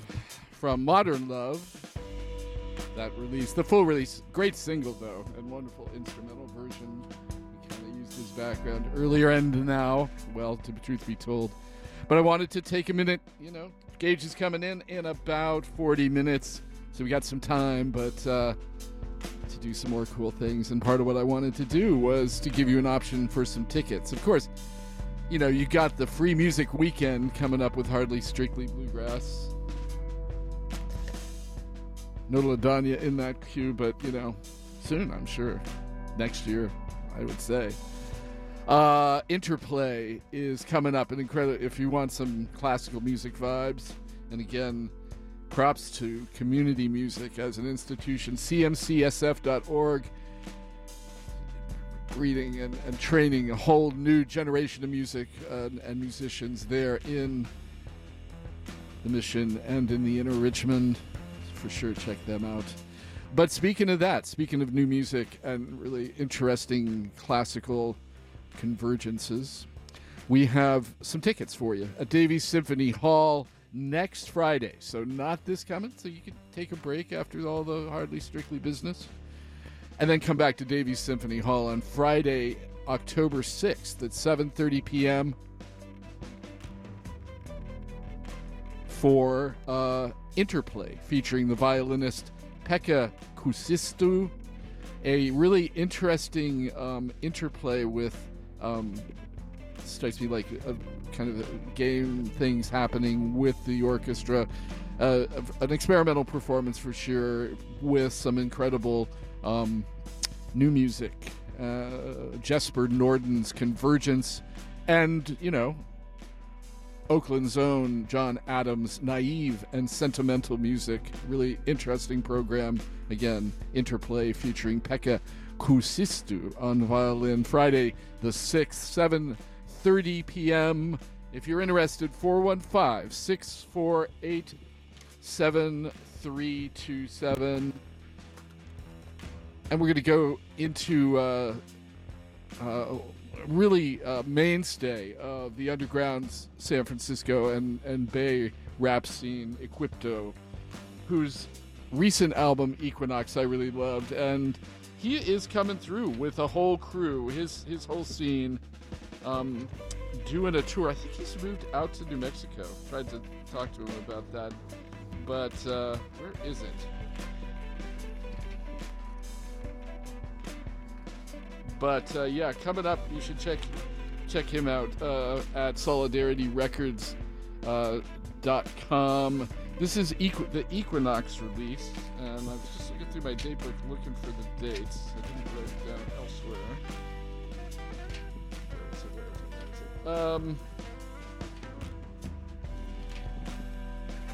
from Modern Love. That release, the full release, great single though, and wonderful instrumental version. We kind of used his background earlier and now, well, to the truth be told. But I wanted to take a minute, you know, Gage is coming in in about 40 minutes, so we got some time, but uh, to do some more cool things. And part of what I wanted to do was to give you an option for some tickets. Of course, you know, you got the free music weekend coming up with Hardly Strictly Bluegrass. No La Doña in that queue, but you know, soon I'm sure. Next year, I would say. Uh, Interplay is coming up, and incredible. If you want some classical music vibes, and again, props to community music as an institution. CMCSF.org, breeding and, and training a whole new generation of music uh, and musicians there in the Mission and in the Inner Richmond. For sure, check them out. But speaking of that, speaking of new music and really interesting classical convergences, we have some tickets for you at Davies Symphony Hall next Friday. So not this coming, so you can take a break after all the hardly strictly business. And then come back to Davies Symphony Hall on Friday, October 6th at 7:30 p.m. for uh, Interplay featuring the violinist Pekka Kuusisto. A really interesting um, interplay with um, strikes me like a kind of game things happening with the orchestra. Uh, an experimental performance for sure, with some incredible um, new music. Uh, Jesper Nordin's Convergence, and you know, Oakland's own John Adams' naive and sentimental music. Really interesting program. Again, interplay featuring Pekka Kuusisto on violin. Friday the 6th, 7.30 p.m. If you're interested, 415 648 7327. And we're going to go into uh, uh, really uh, mainstay of the underground San Francisco and, and Bay rap scene, Equipto, whose recent album Equinox I really loved, and he is coming through with a whole crew, his his whole scene, um, doing a tour. I think he's moved out to New Mexico. Tried to talk to him about that, but uh, where is it? But uh, yeah, coming up, you should check check him out uh, at solidarityrecords.com. This is the Equinox release, and I was just looking through my date book looking for the dates. I didn't write it down elsewhere. Um,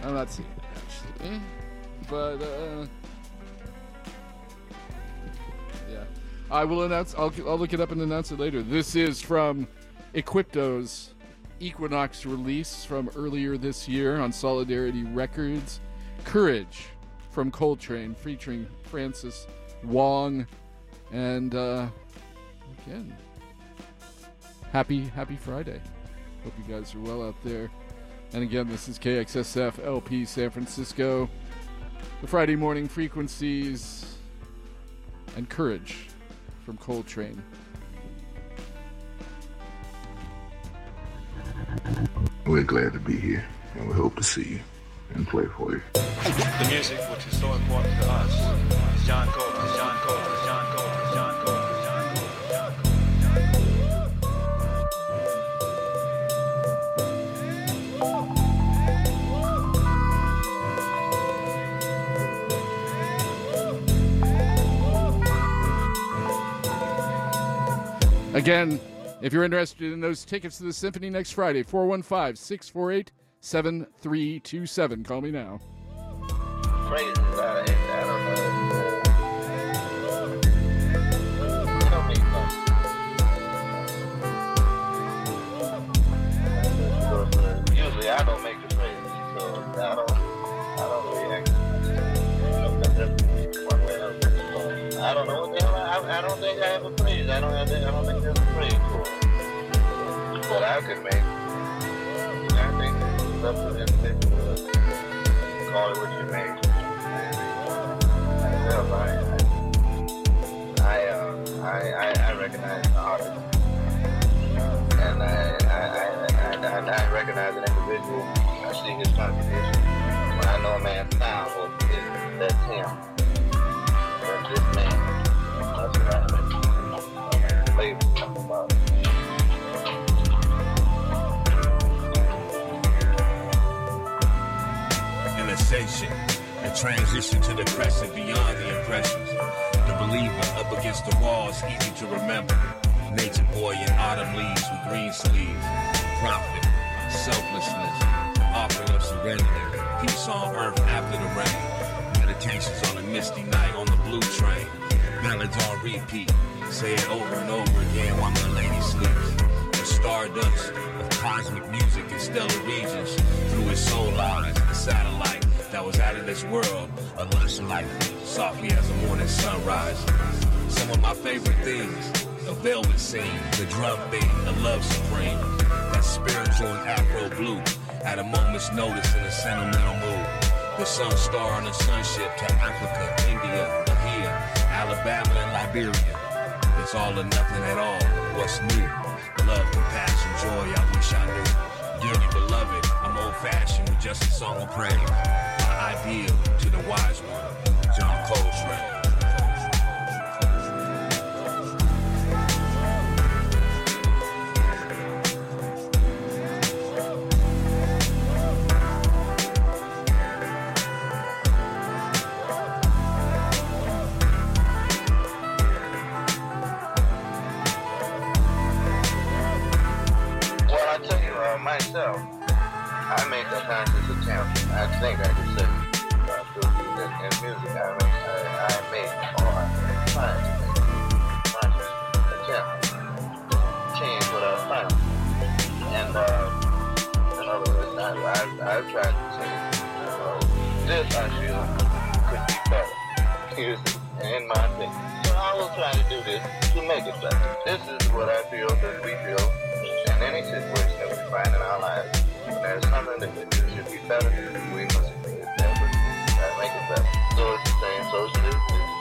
I'm not seeing it actually, but uh, yeah, I will announce. I'll I'll look it up and announce it later. This is from Equipto's Equinox release from earlier this year on Solidarity Records. Courage from Coltrane, featuring Francis Wong, and uh, again, happy happy Friday. Hope you guys are well out there. And again, this is KXSF LP San Francisco. The Friday morning frequencies and Courage from Coltrane. We're glad to be here, and we hope to see you and play for you. The music, which is so important to us, is John Coltrane, John Coltrane, is John Coltrane, is John Coltrane, Again, if you're interested in those tickets to the symphony next Friday, 415 648 7327. Call me now. I, don't make much. Usually I don't make the so I don't, I don't react. I don't know. I, don't think I have a phrase. I don't have. I don't think there's a phrase for it. But I could make. I think up to individual. Call it what you may. Myself, I, I, uh, I, I, I recognize the artist. And I, I, I, I, I, recognize an individual. I see his contribution. When I know a man's it, that's him. An ascension, a transition to the crescent beyond the impressions. The believer up against the wall walls, easy to remember. Nature boy in autumn leaves with green sleeves. Prophet, selflessness, offering of serenity. Peace on earth after the rain. Meditations on a misty night on the blue train. Ballads on repeat. Say it over and over again while my lady sleeps. The stardust of cosmic music in stellar regions. Through his soul eyes, the satellite that was out of this world. A lush life, softly as a morning sunrise. Some of my favorite things. The velvet scene, the drum beat, the love supreme. That spiritual and afro blue. At a moment's notice in a sentimental mood. The sun star on a sunship to Africa, India, Bahia, Alabama, and Liberia. It's all or nothing at all. What's new? Love, compassion, joy, I wish I knew. Dearly beloved, Old fashioned with just a song of praise. My ideal to the wise one, John Coltrane. Uh, myself, I make a conscious. I think I can say uh, through music and music. I make, I, I make or try to make conscious attempt to change what I found. And uh, in other words, I, I, I've tried to change. Uh, this I feel could be better. Music, in my opinion. So I will try to do this to make it better. This is what I feel that we feel in any situation that we find in our lives. There's something that should be better, we must make it better. Make it better. So it's the same socially.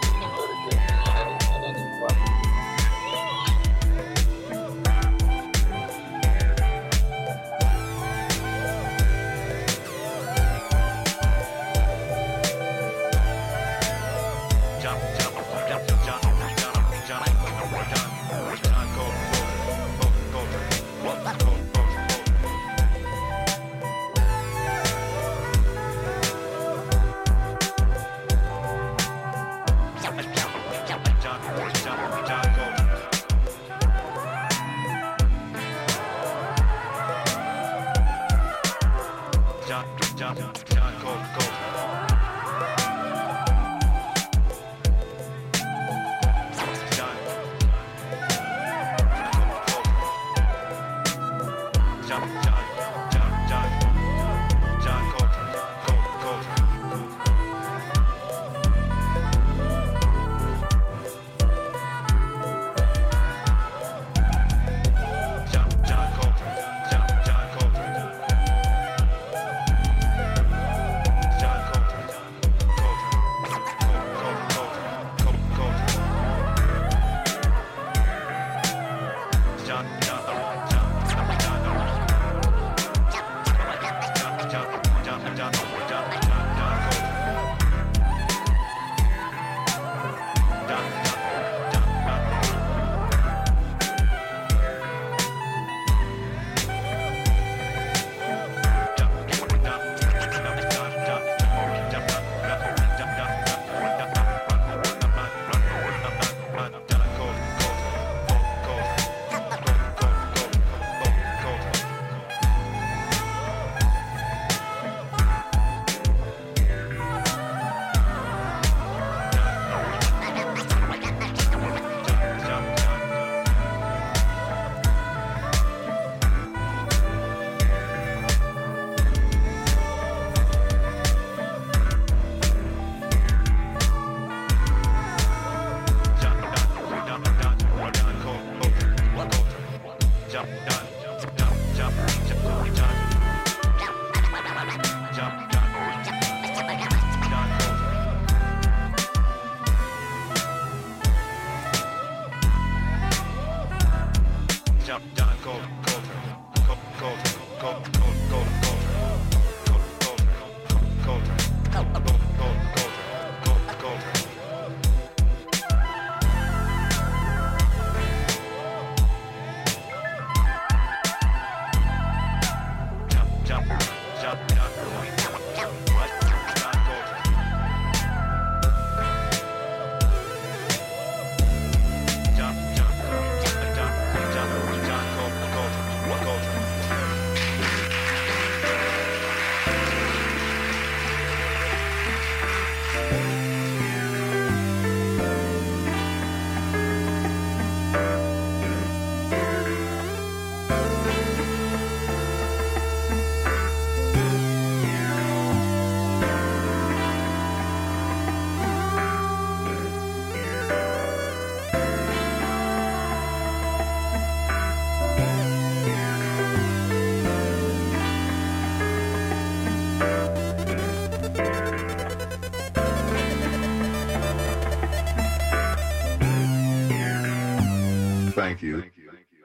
Thank you. Thank you. Thank you.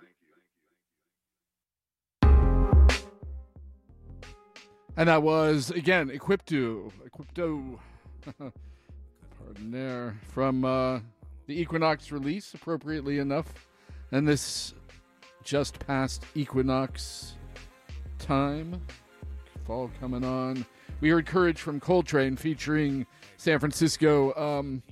Thank you. And that was again Equipto, Equipto, pardon there, from uh, the Equinox release, appropriately enough, and this just past Equinox time, fall coming on. We heard "Courage" from Coltrane, featuring San Francisco um,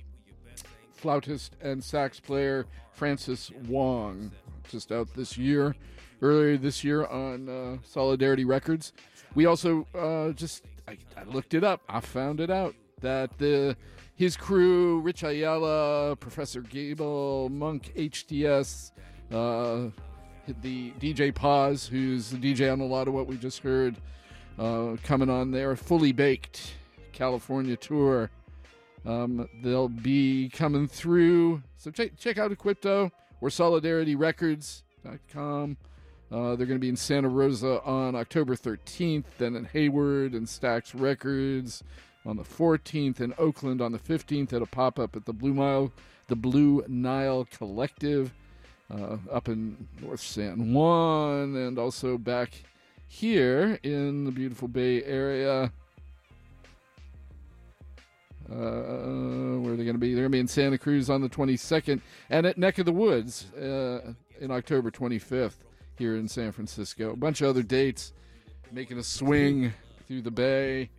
flautist and sax player Francis Wong, just out this year, earlier this year on uh, Solidarity Records. We also uh, just I, I looked it up. I found it out that the his crew, Rich Ayala, Professor Gable, Monk HDS, uh, the DJ Paz, who's the DJ on a lot of what we just heard, uh, coming on their fully baked California tour. Um, they'll be coming through. So check check out Equipto or SolidarityRecords.com. Uh, they're going to be in Santa Rosa on October 13th, then in Hayward and Stax Records on the 14th, in Oakland on the 15th at a pop up at the Blue Nile, the Blue Nile Collective uh, up in North San Juan, and also back here in the beautiful Bay Area. Uh, where are they going to be? They're going to be in Santa Cruz on the 22nd and at Neck of the Woods uh, in October 25th here in San Francisco. A bunch of other dates making a swing through the Bay.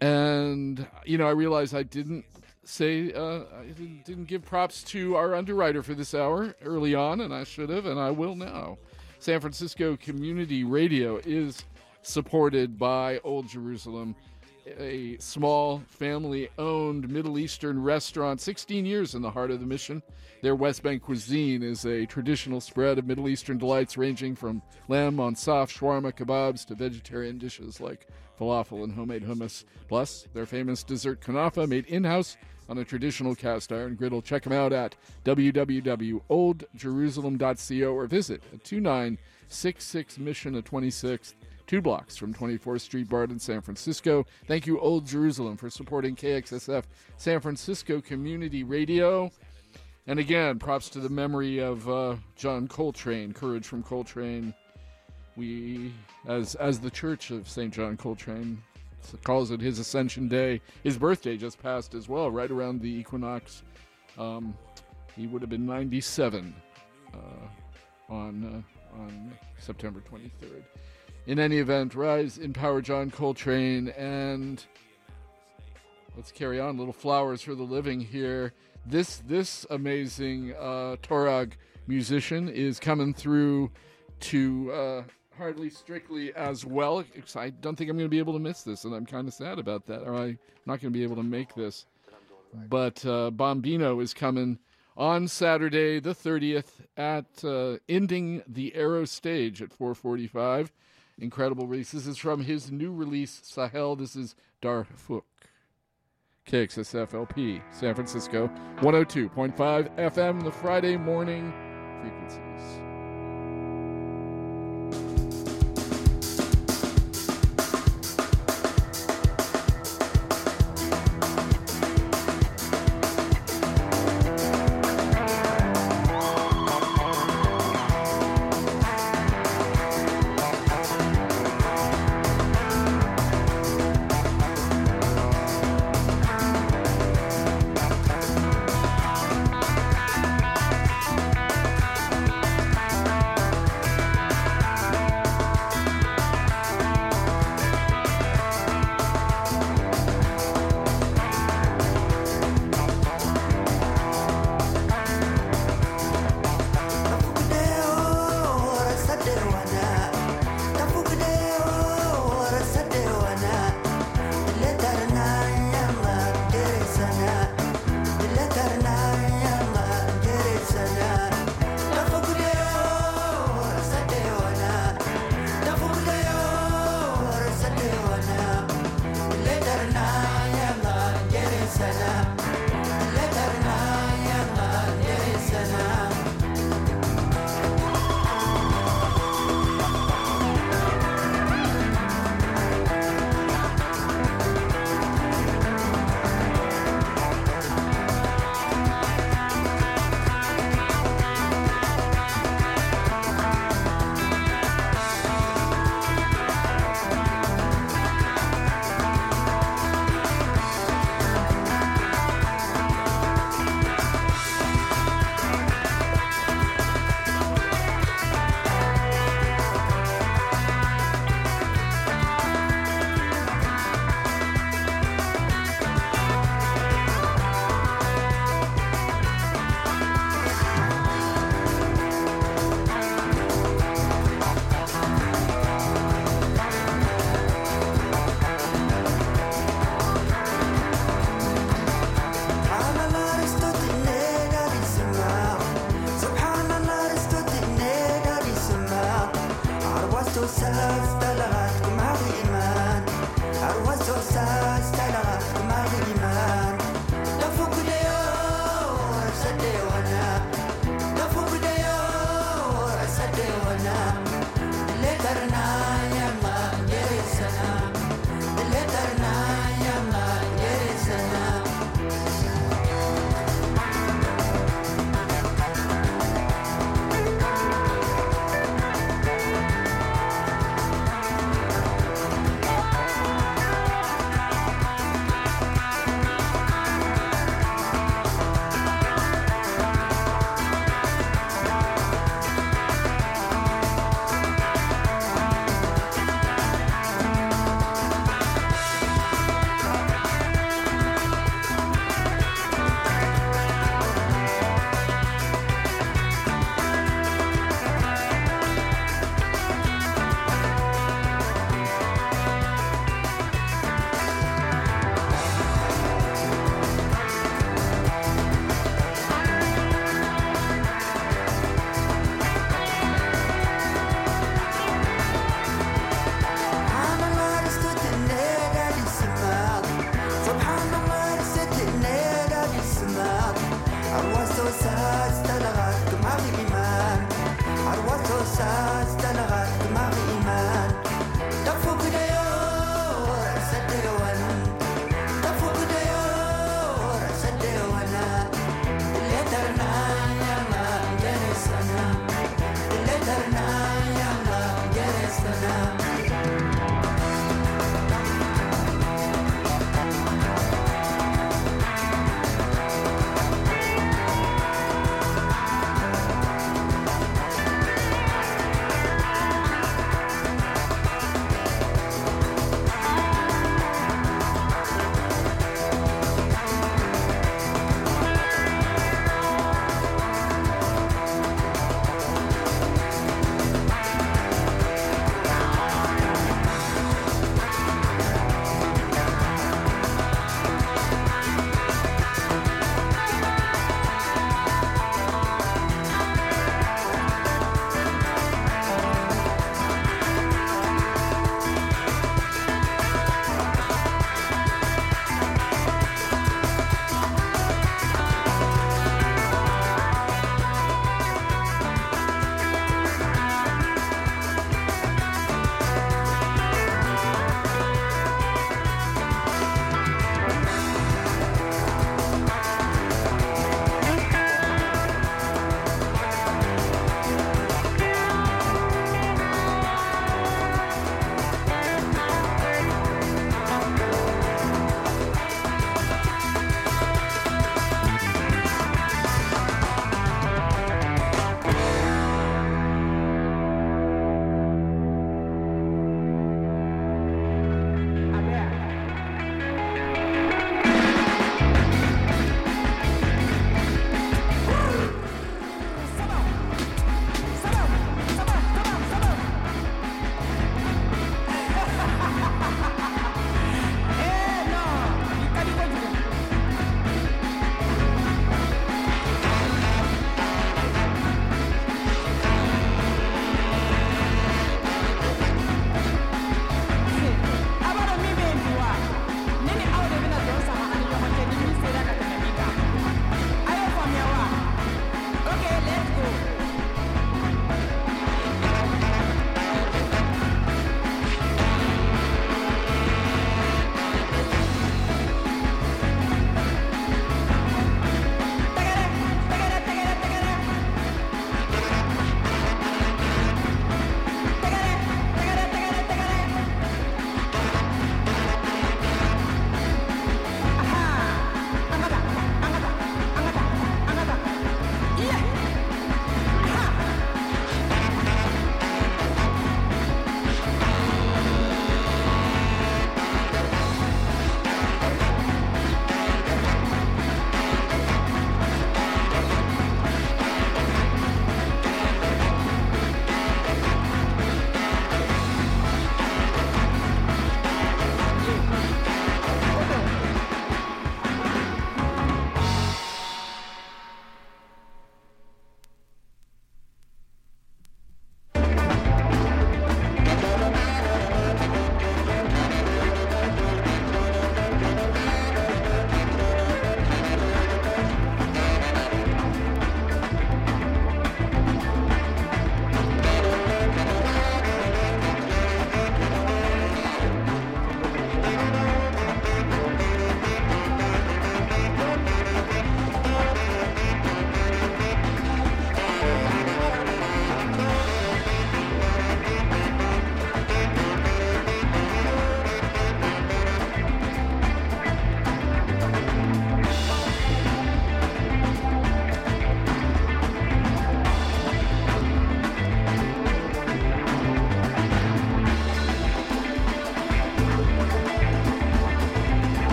And, you know, I realized I didn't say, uh, I didn't give props to our underwriter for this hour early on, and I should have, and I will now. San Francisco Community Radio is supported by Old Jerusalem, a small family owned Middle Eastern restaurant, 16 years in the heart of the mission. Their West Bank cuisine is a traditional spread of Middle Eastern delights ranging from lamb on soft shawarma kebabs to vegetarian dishes like falafel and homemade hummus. Plus, their famous dessert kanafa made in house on a traditional cast iron griddle. Check them out at www.oldjerusalem.co or visit at 2966 Mission at 26th, two blocks from 24th Street Bar in San Francisco. Thank you, Old Jerusalem, for supporting KXSF San Francisco Community Radio. And again, props to the memory of uh, John Coltrane, Courage from Coltrane. We, as as the Church of St. John Coltrane calls it his Ascension Day, his birthday just passed as well, right around the equinox. Um, he would have been 97 uh, on uh, on September 23rd. In any event, rise in power, John Coltrane, and let's carry on. Little flowers for the living here. This this amazing uh, Tuareg musician is coming through to uh, hardly strictly as well. I don't think I'm going to be able to miss this, and I'm kind of sad about that. Or I'm not going to be able to make this. But uh, Bombino is coming on Saturday the 30th at uh, ending the Arrow stage at 4:45. Incredible release. This is from his new release Sahel. This is Darfuk. KXSFLP, San Francisco, 102.5 FM, the Friday morning frequencies.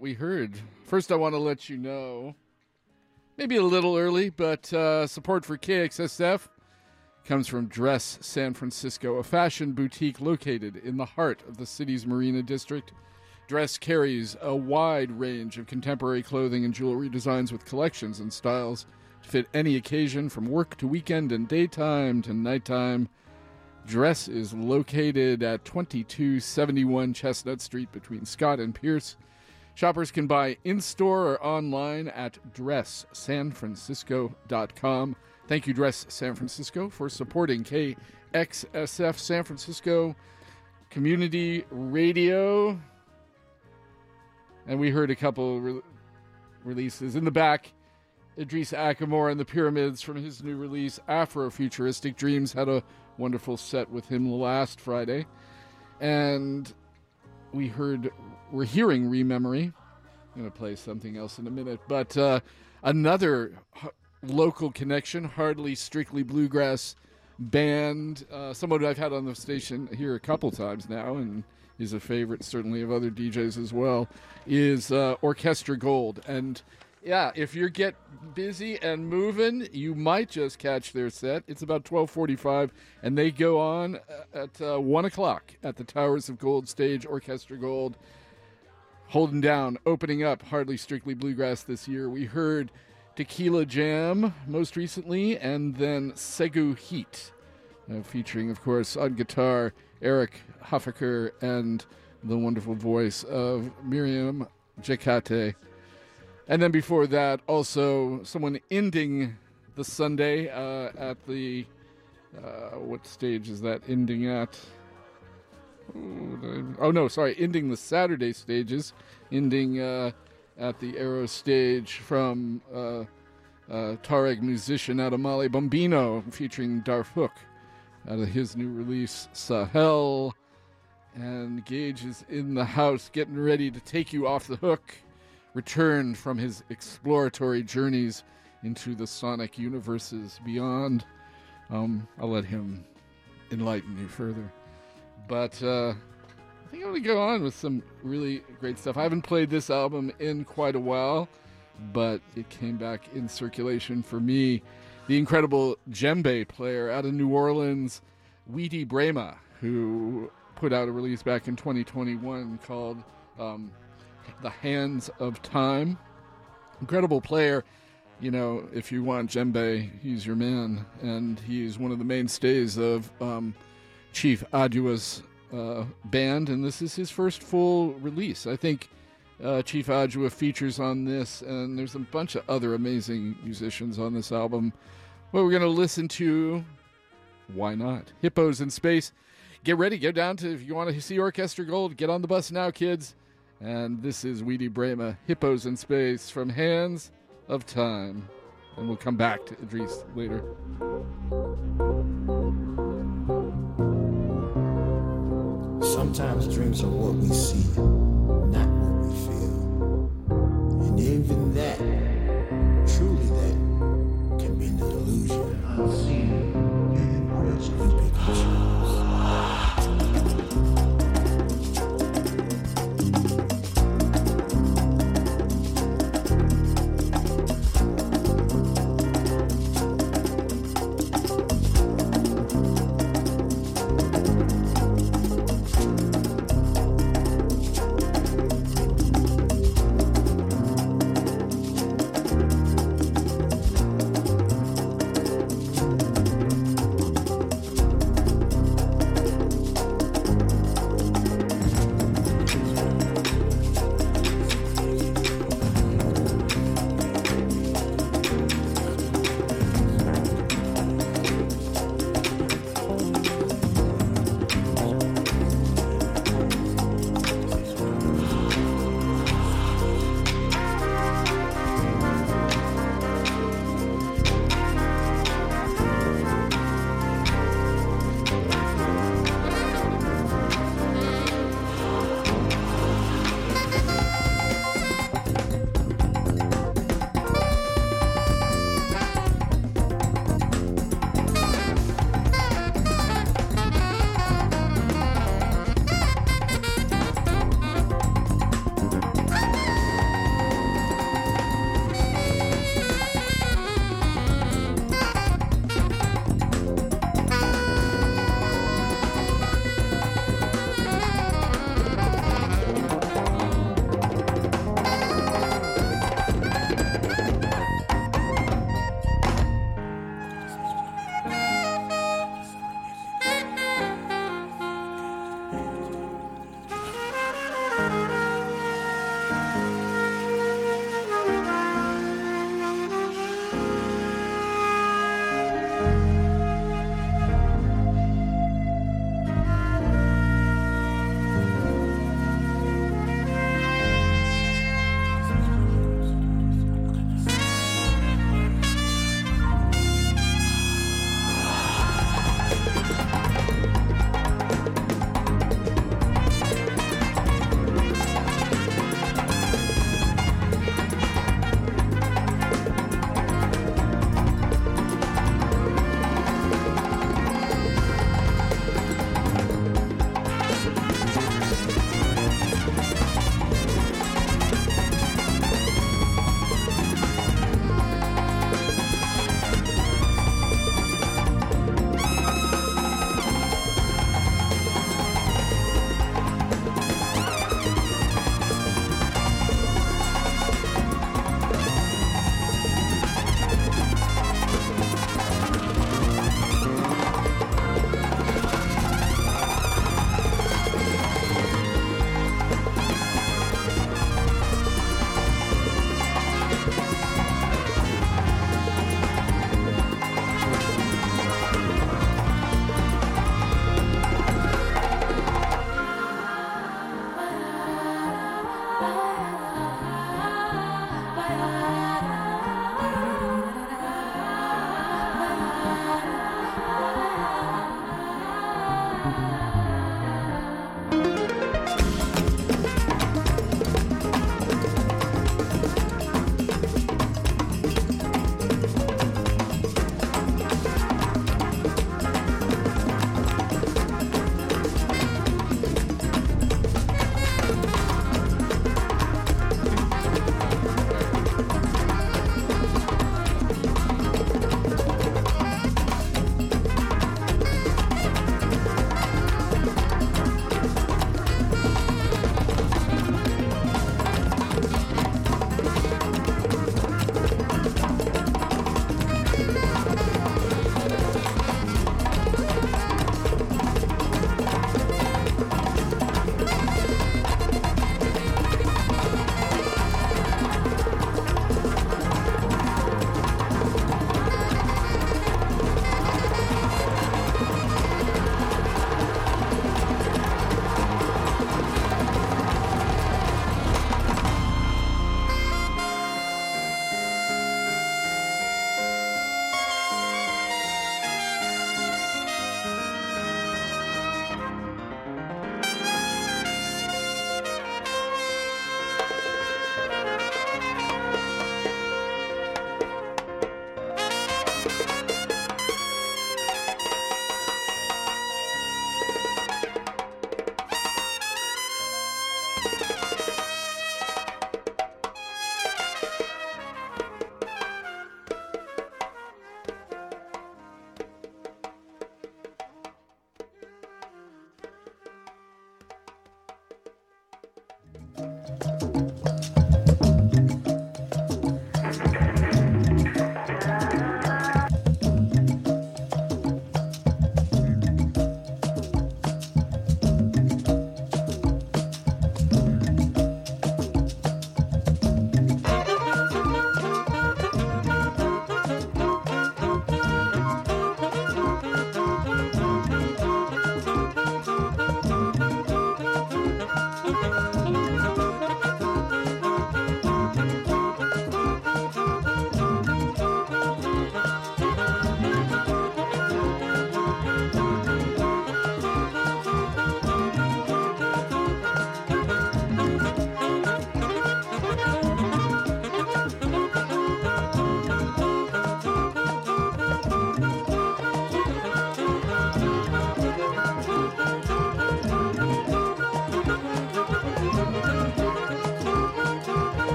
What we heard. First, I want to let you know, maybe a little early, but uh, support for KXSF comes from Dress San Francisco, a fashion boutique located in the heart of the city's Marina District. Dress carries a wide range of contemporary clothing and jewelry designs with collections and styles to fit any occasion from work to weekend and daytime to nighttime. Dress is located at 2271 Chestnut Street between Scott and Pierce. Shoppers can buy in store or online at dresssanfrancisco.com. Thank you, Dress San Francisco, for supporting KXSF San Francisco Community Radio. And we heard a couple re- releases in the back. Idris Ackamoor and the Pyramids from his new release, Afrofuturistic Dreams, had a wonderful set with him last Friday. And we heard, we're hearing Rememory. I'm going to play something else in a minute. But uh, another h- local connection, hardly strictly bluegrass band, uh, someone I've had on the station here a couple times now, and is a favorite certainly of other DJs as well, is uh, Orchestra Gold. And yeah, if you get busy and moving, you might just catch their set. It's about twelve forty-five, and they go on at uh, one o'clock at the Towers of Gold stage. Orchestra Gold, holding down, opening up. Hardly strictly bluegrass this year. We heard Tequila Jam most recently, and then Segu Heat, uh, featuring, of course, on guitar Eric Huffaker and the wonderful voice of Miriam Diakité. And then before that, also someone ending the Sunday uh, at the uh, what stage is that ending at? Oh, no, sorry, ending the Saturday stages, ending uh, at the Arrow stage from uh, uh, Tuareg musician out of Mali Bombino, featuring Darfuk out of his new release Sahel. And Gage is in the house getting ready to take you off the hook returned from his exploratory journeys into the sonic universes beyond. Um, I'll let him enlighten you further. But uh, I think I'm going to go on with some really great stuff. I haven't played this album in quite a while, but it came back in circulation for me. The incredible djembe player out of New Orleans, Weedie Braimah, who put out a release back in 2021 called um, The Hands of Time. Incredible player. You know, if you want djembe, he's your man. And he's one of the mainstays of um, Chief Adjuah's uh, band. And this is his first full release. I think uh, Chief Adua features on this, and there's a bunch of other amazing musicians on this album. What we're going to listen to, why not? Hippos in Space. Get ready, go down to, if you want to see Orchestra Gold, get on the bus now, kids. And this is Weedie Braimah, Hippos in Space from Hands of Time. And we'll come back to Idris later. Sometimes dreams are what we see, not what we feel. And even that, truly that, can be an illusion.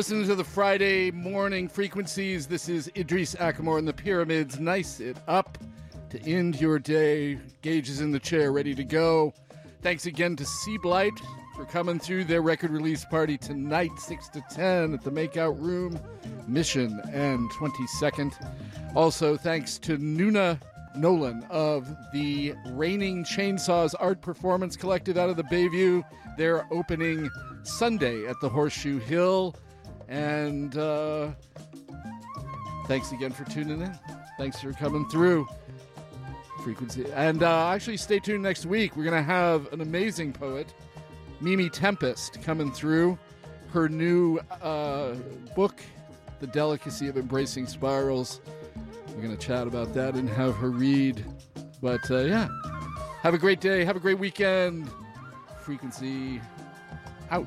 Listening to the Friday morning frequencies. This is Idris Ackamoor and the Pyramids. Nice it up to end your day. Gage is in the chair, ready to go. Thanks again to Seablite for coming through their record release party tonight, 6 to 10 at the Makeout Room, Mission and 22nd. Also, thanks to Noona Nolan of the Raining Chainsaws Art Performance Collective out of the Bayview. They're opening Sunday at the Horseshoe Hill. And uh, thanks again for tuning in. Thanks for coming through. Frequency. And uh, actually, stay tuned next week. We're going to have an amazing poet, Mimi Tempestt, coming through. Her new uh, book, The Delicacy of Embracing Spirals. We're going to chat about that and have her read. But uh, yeah, have a great day. Have a great weekend. Frequency out.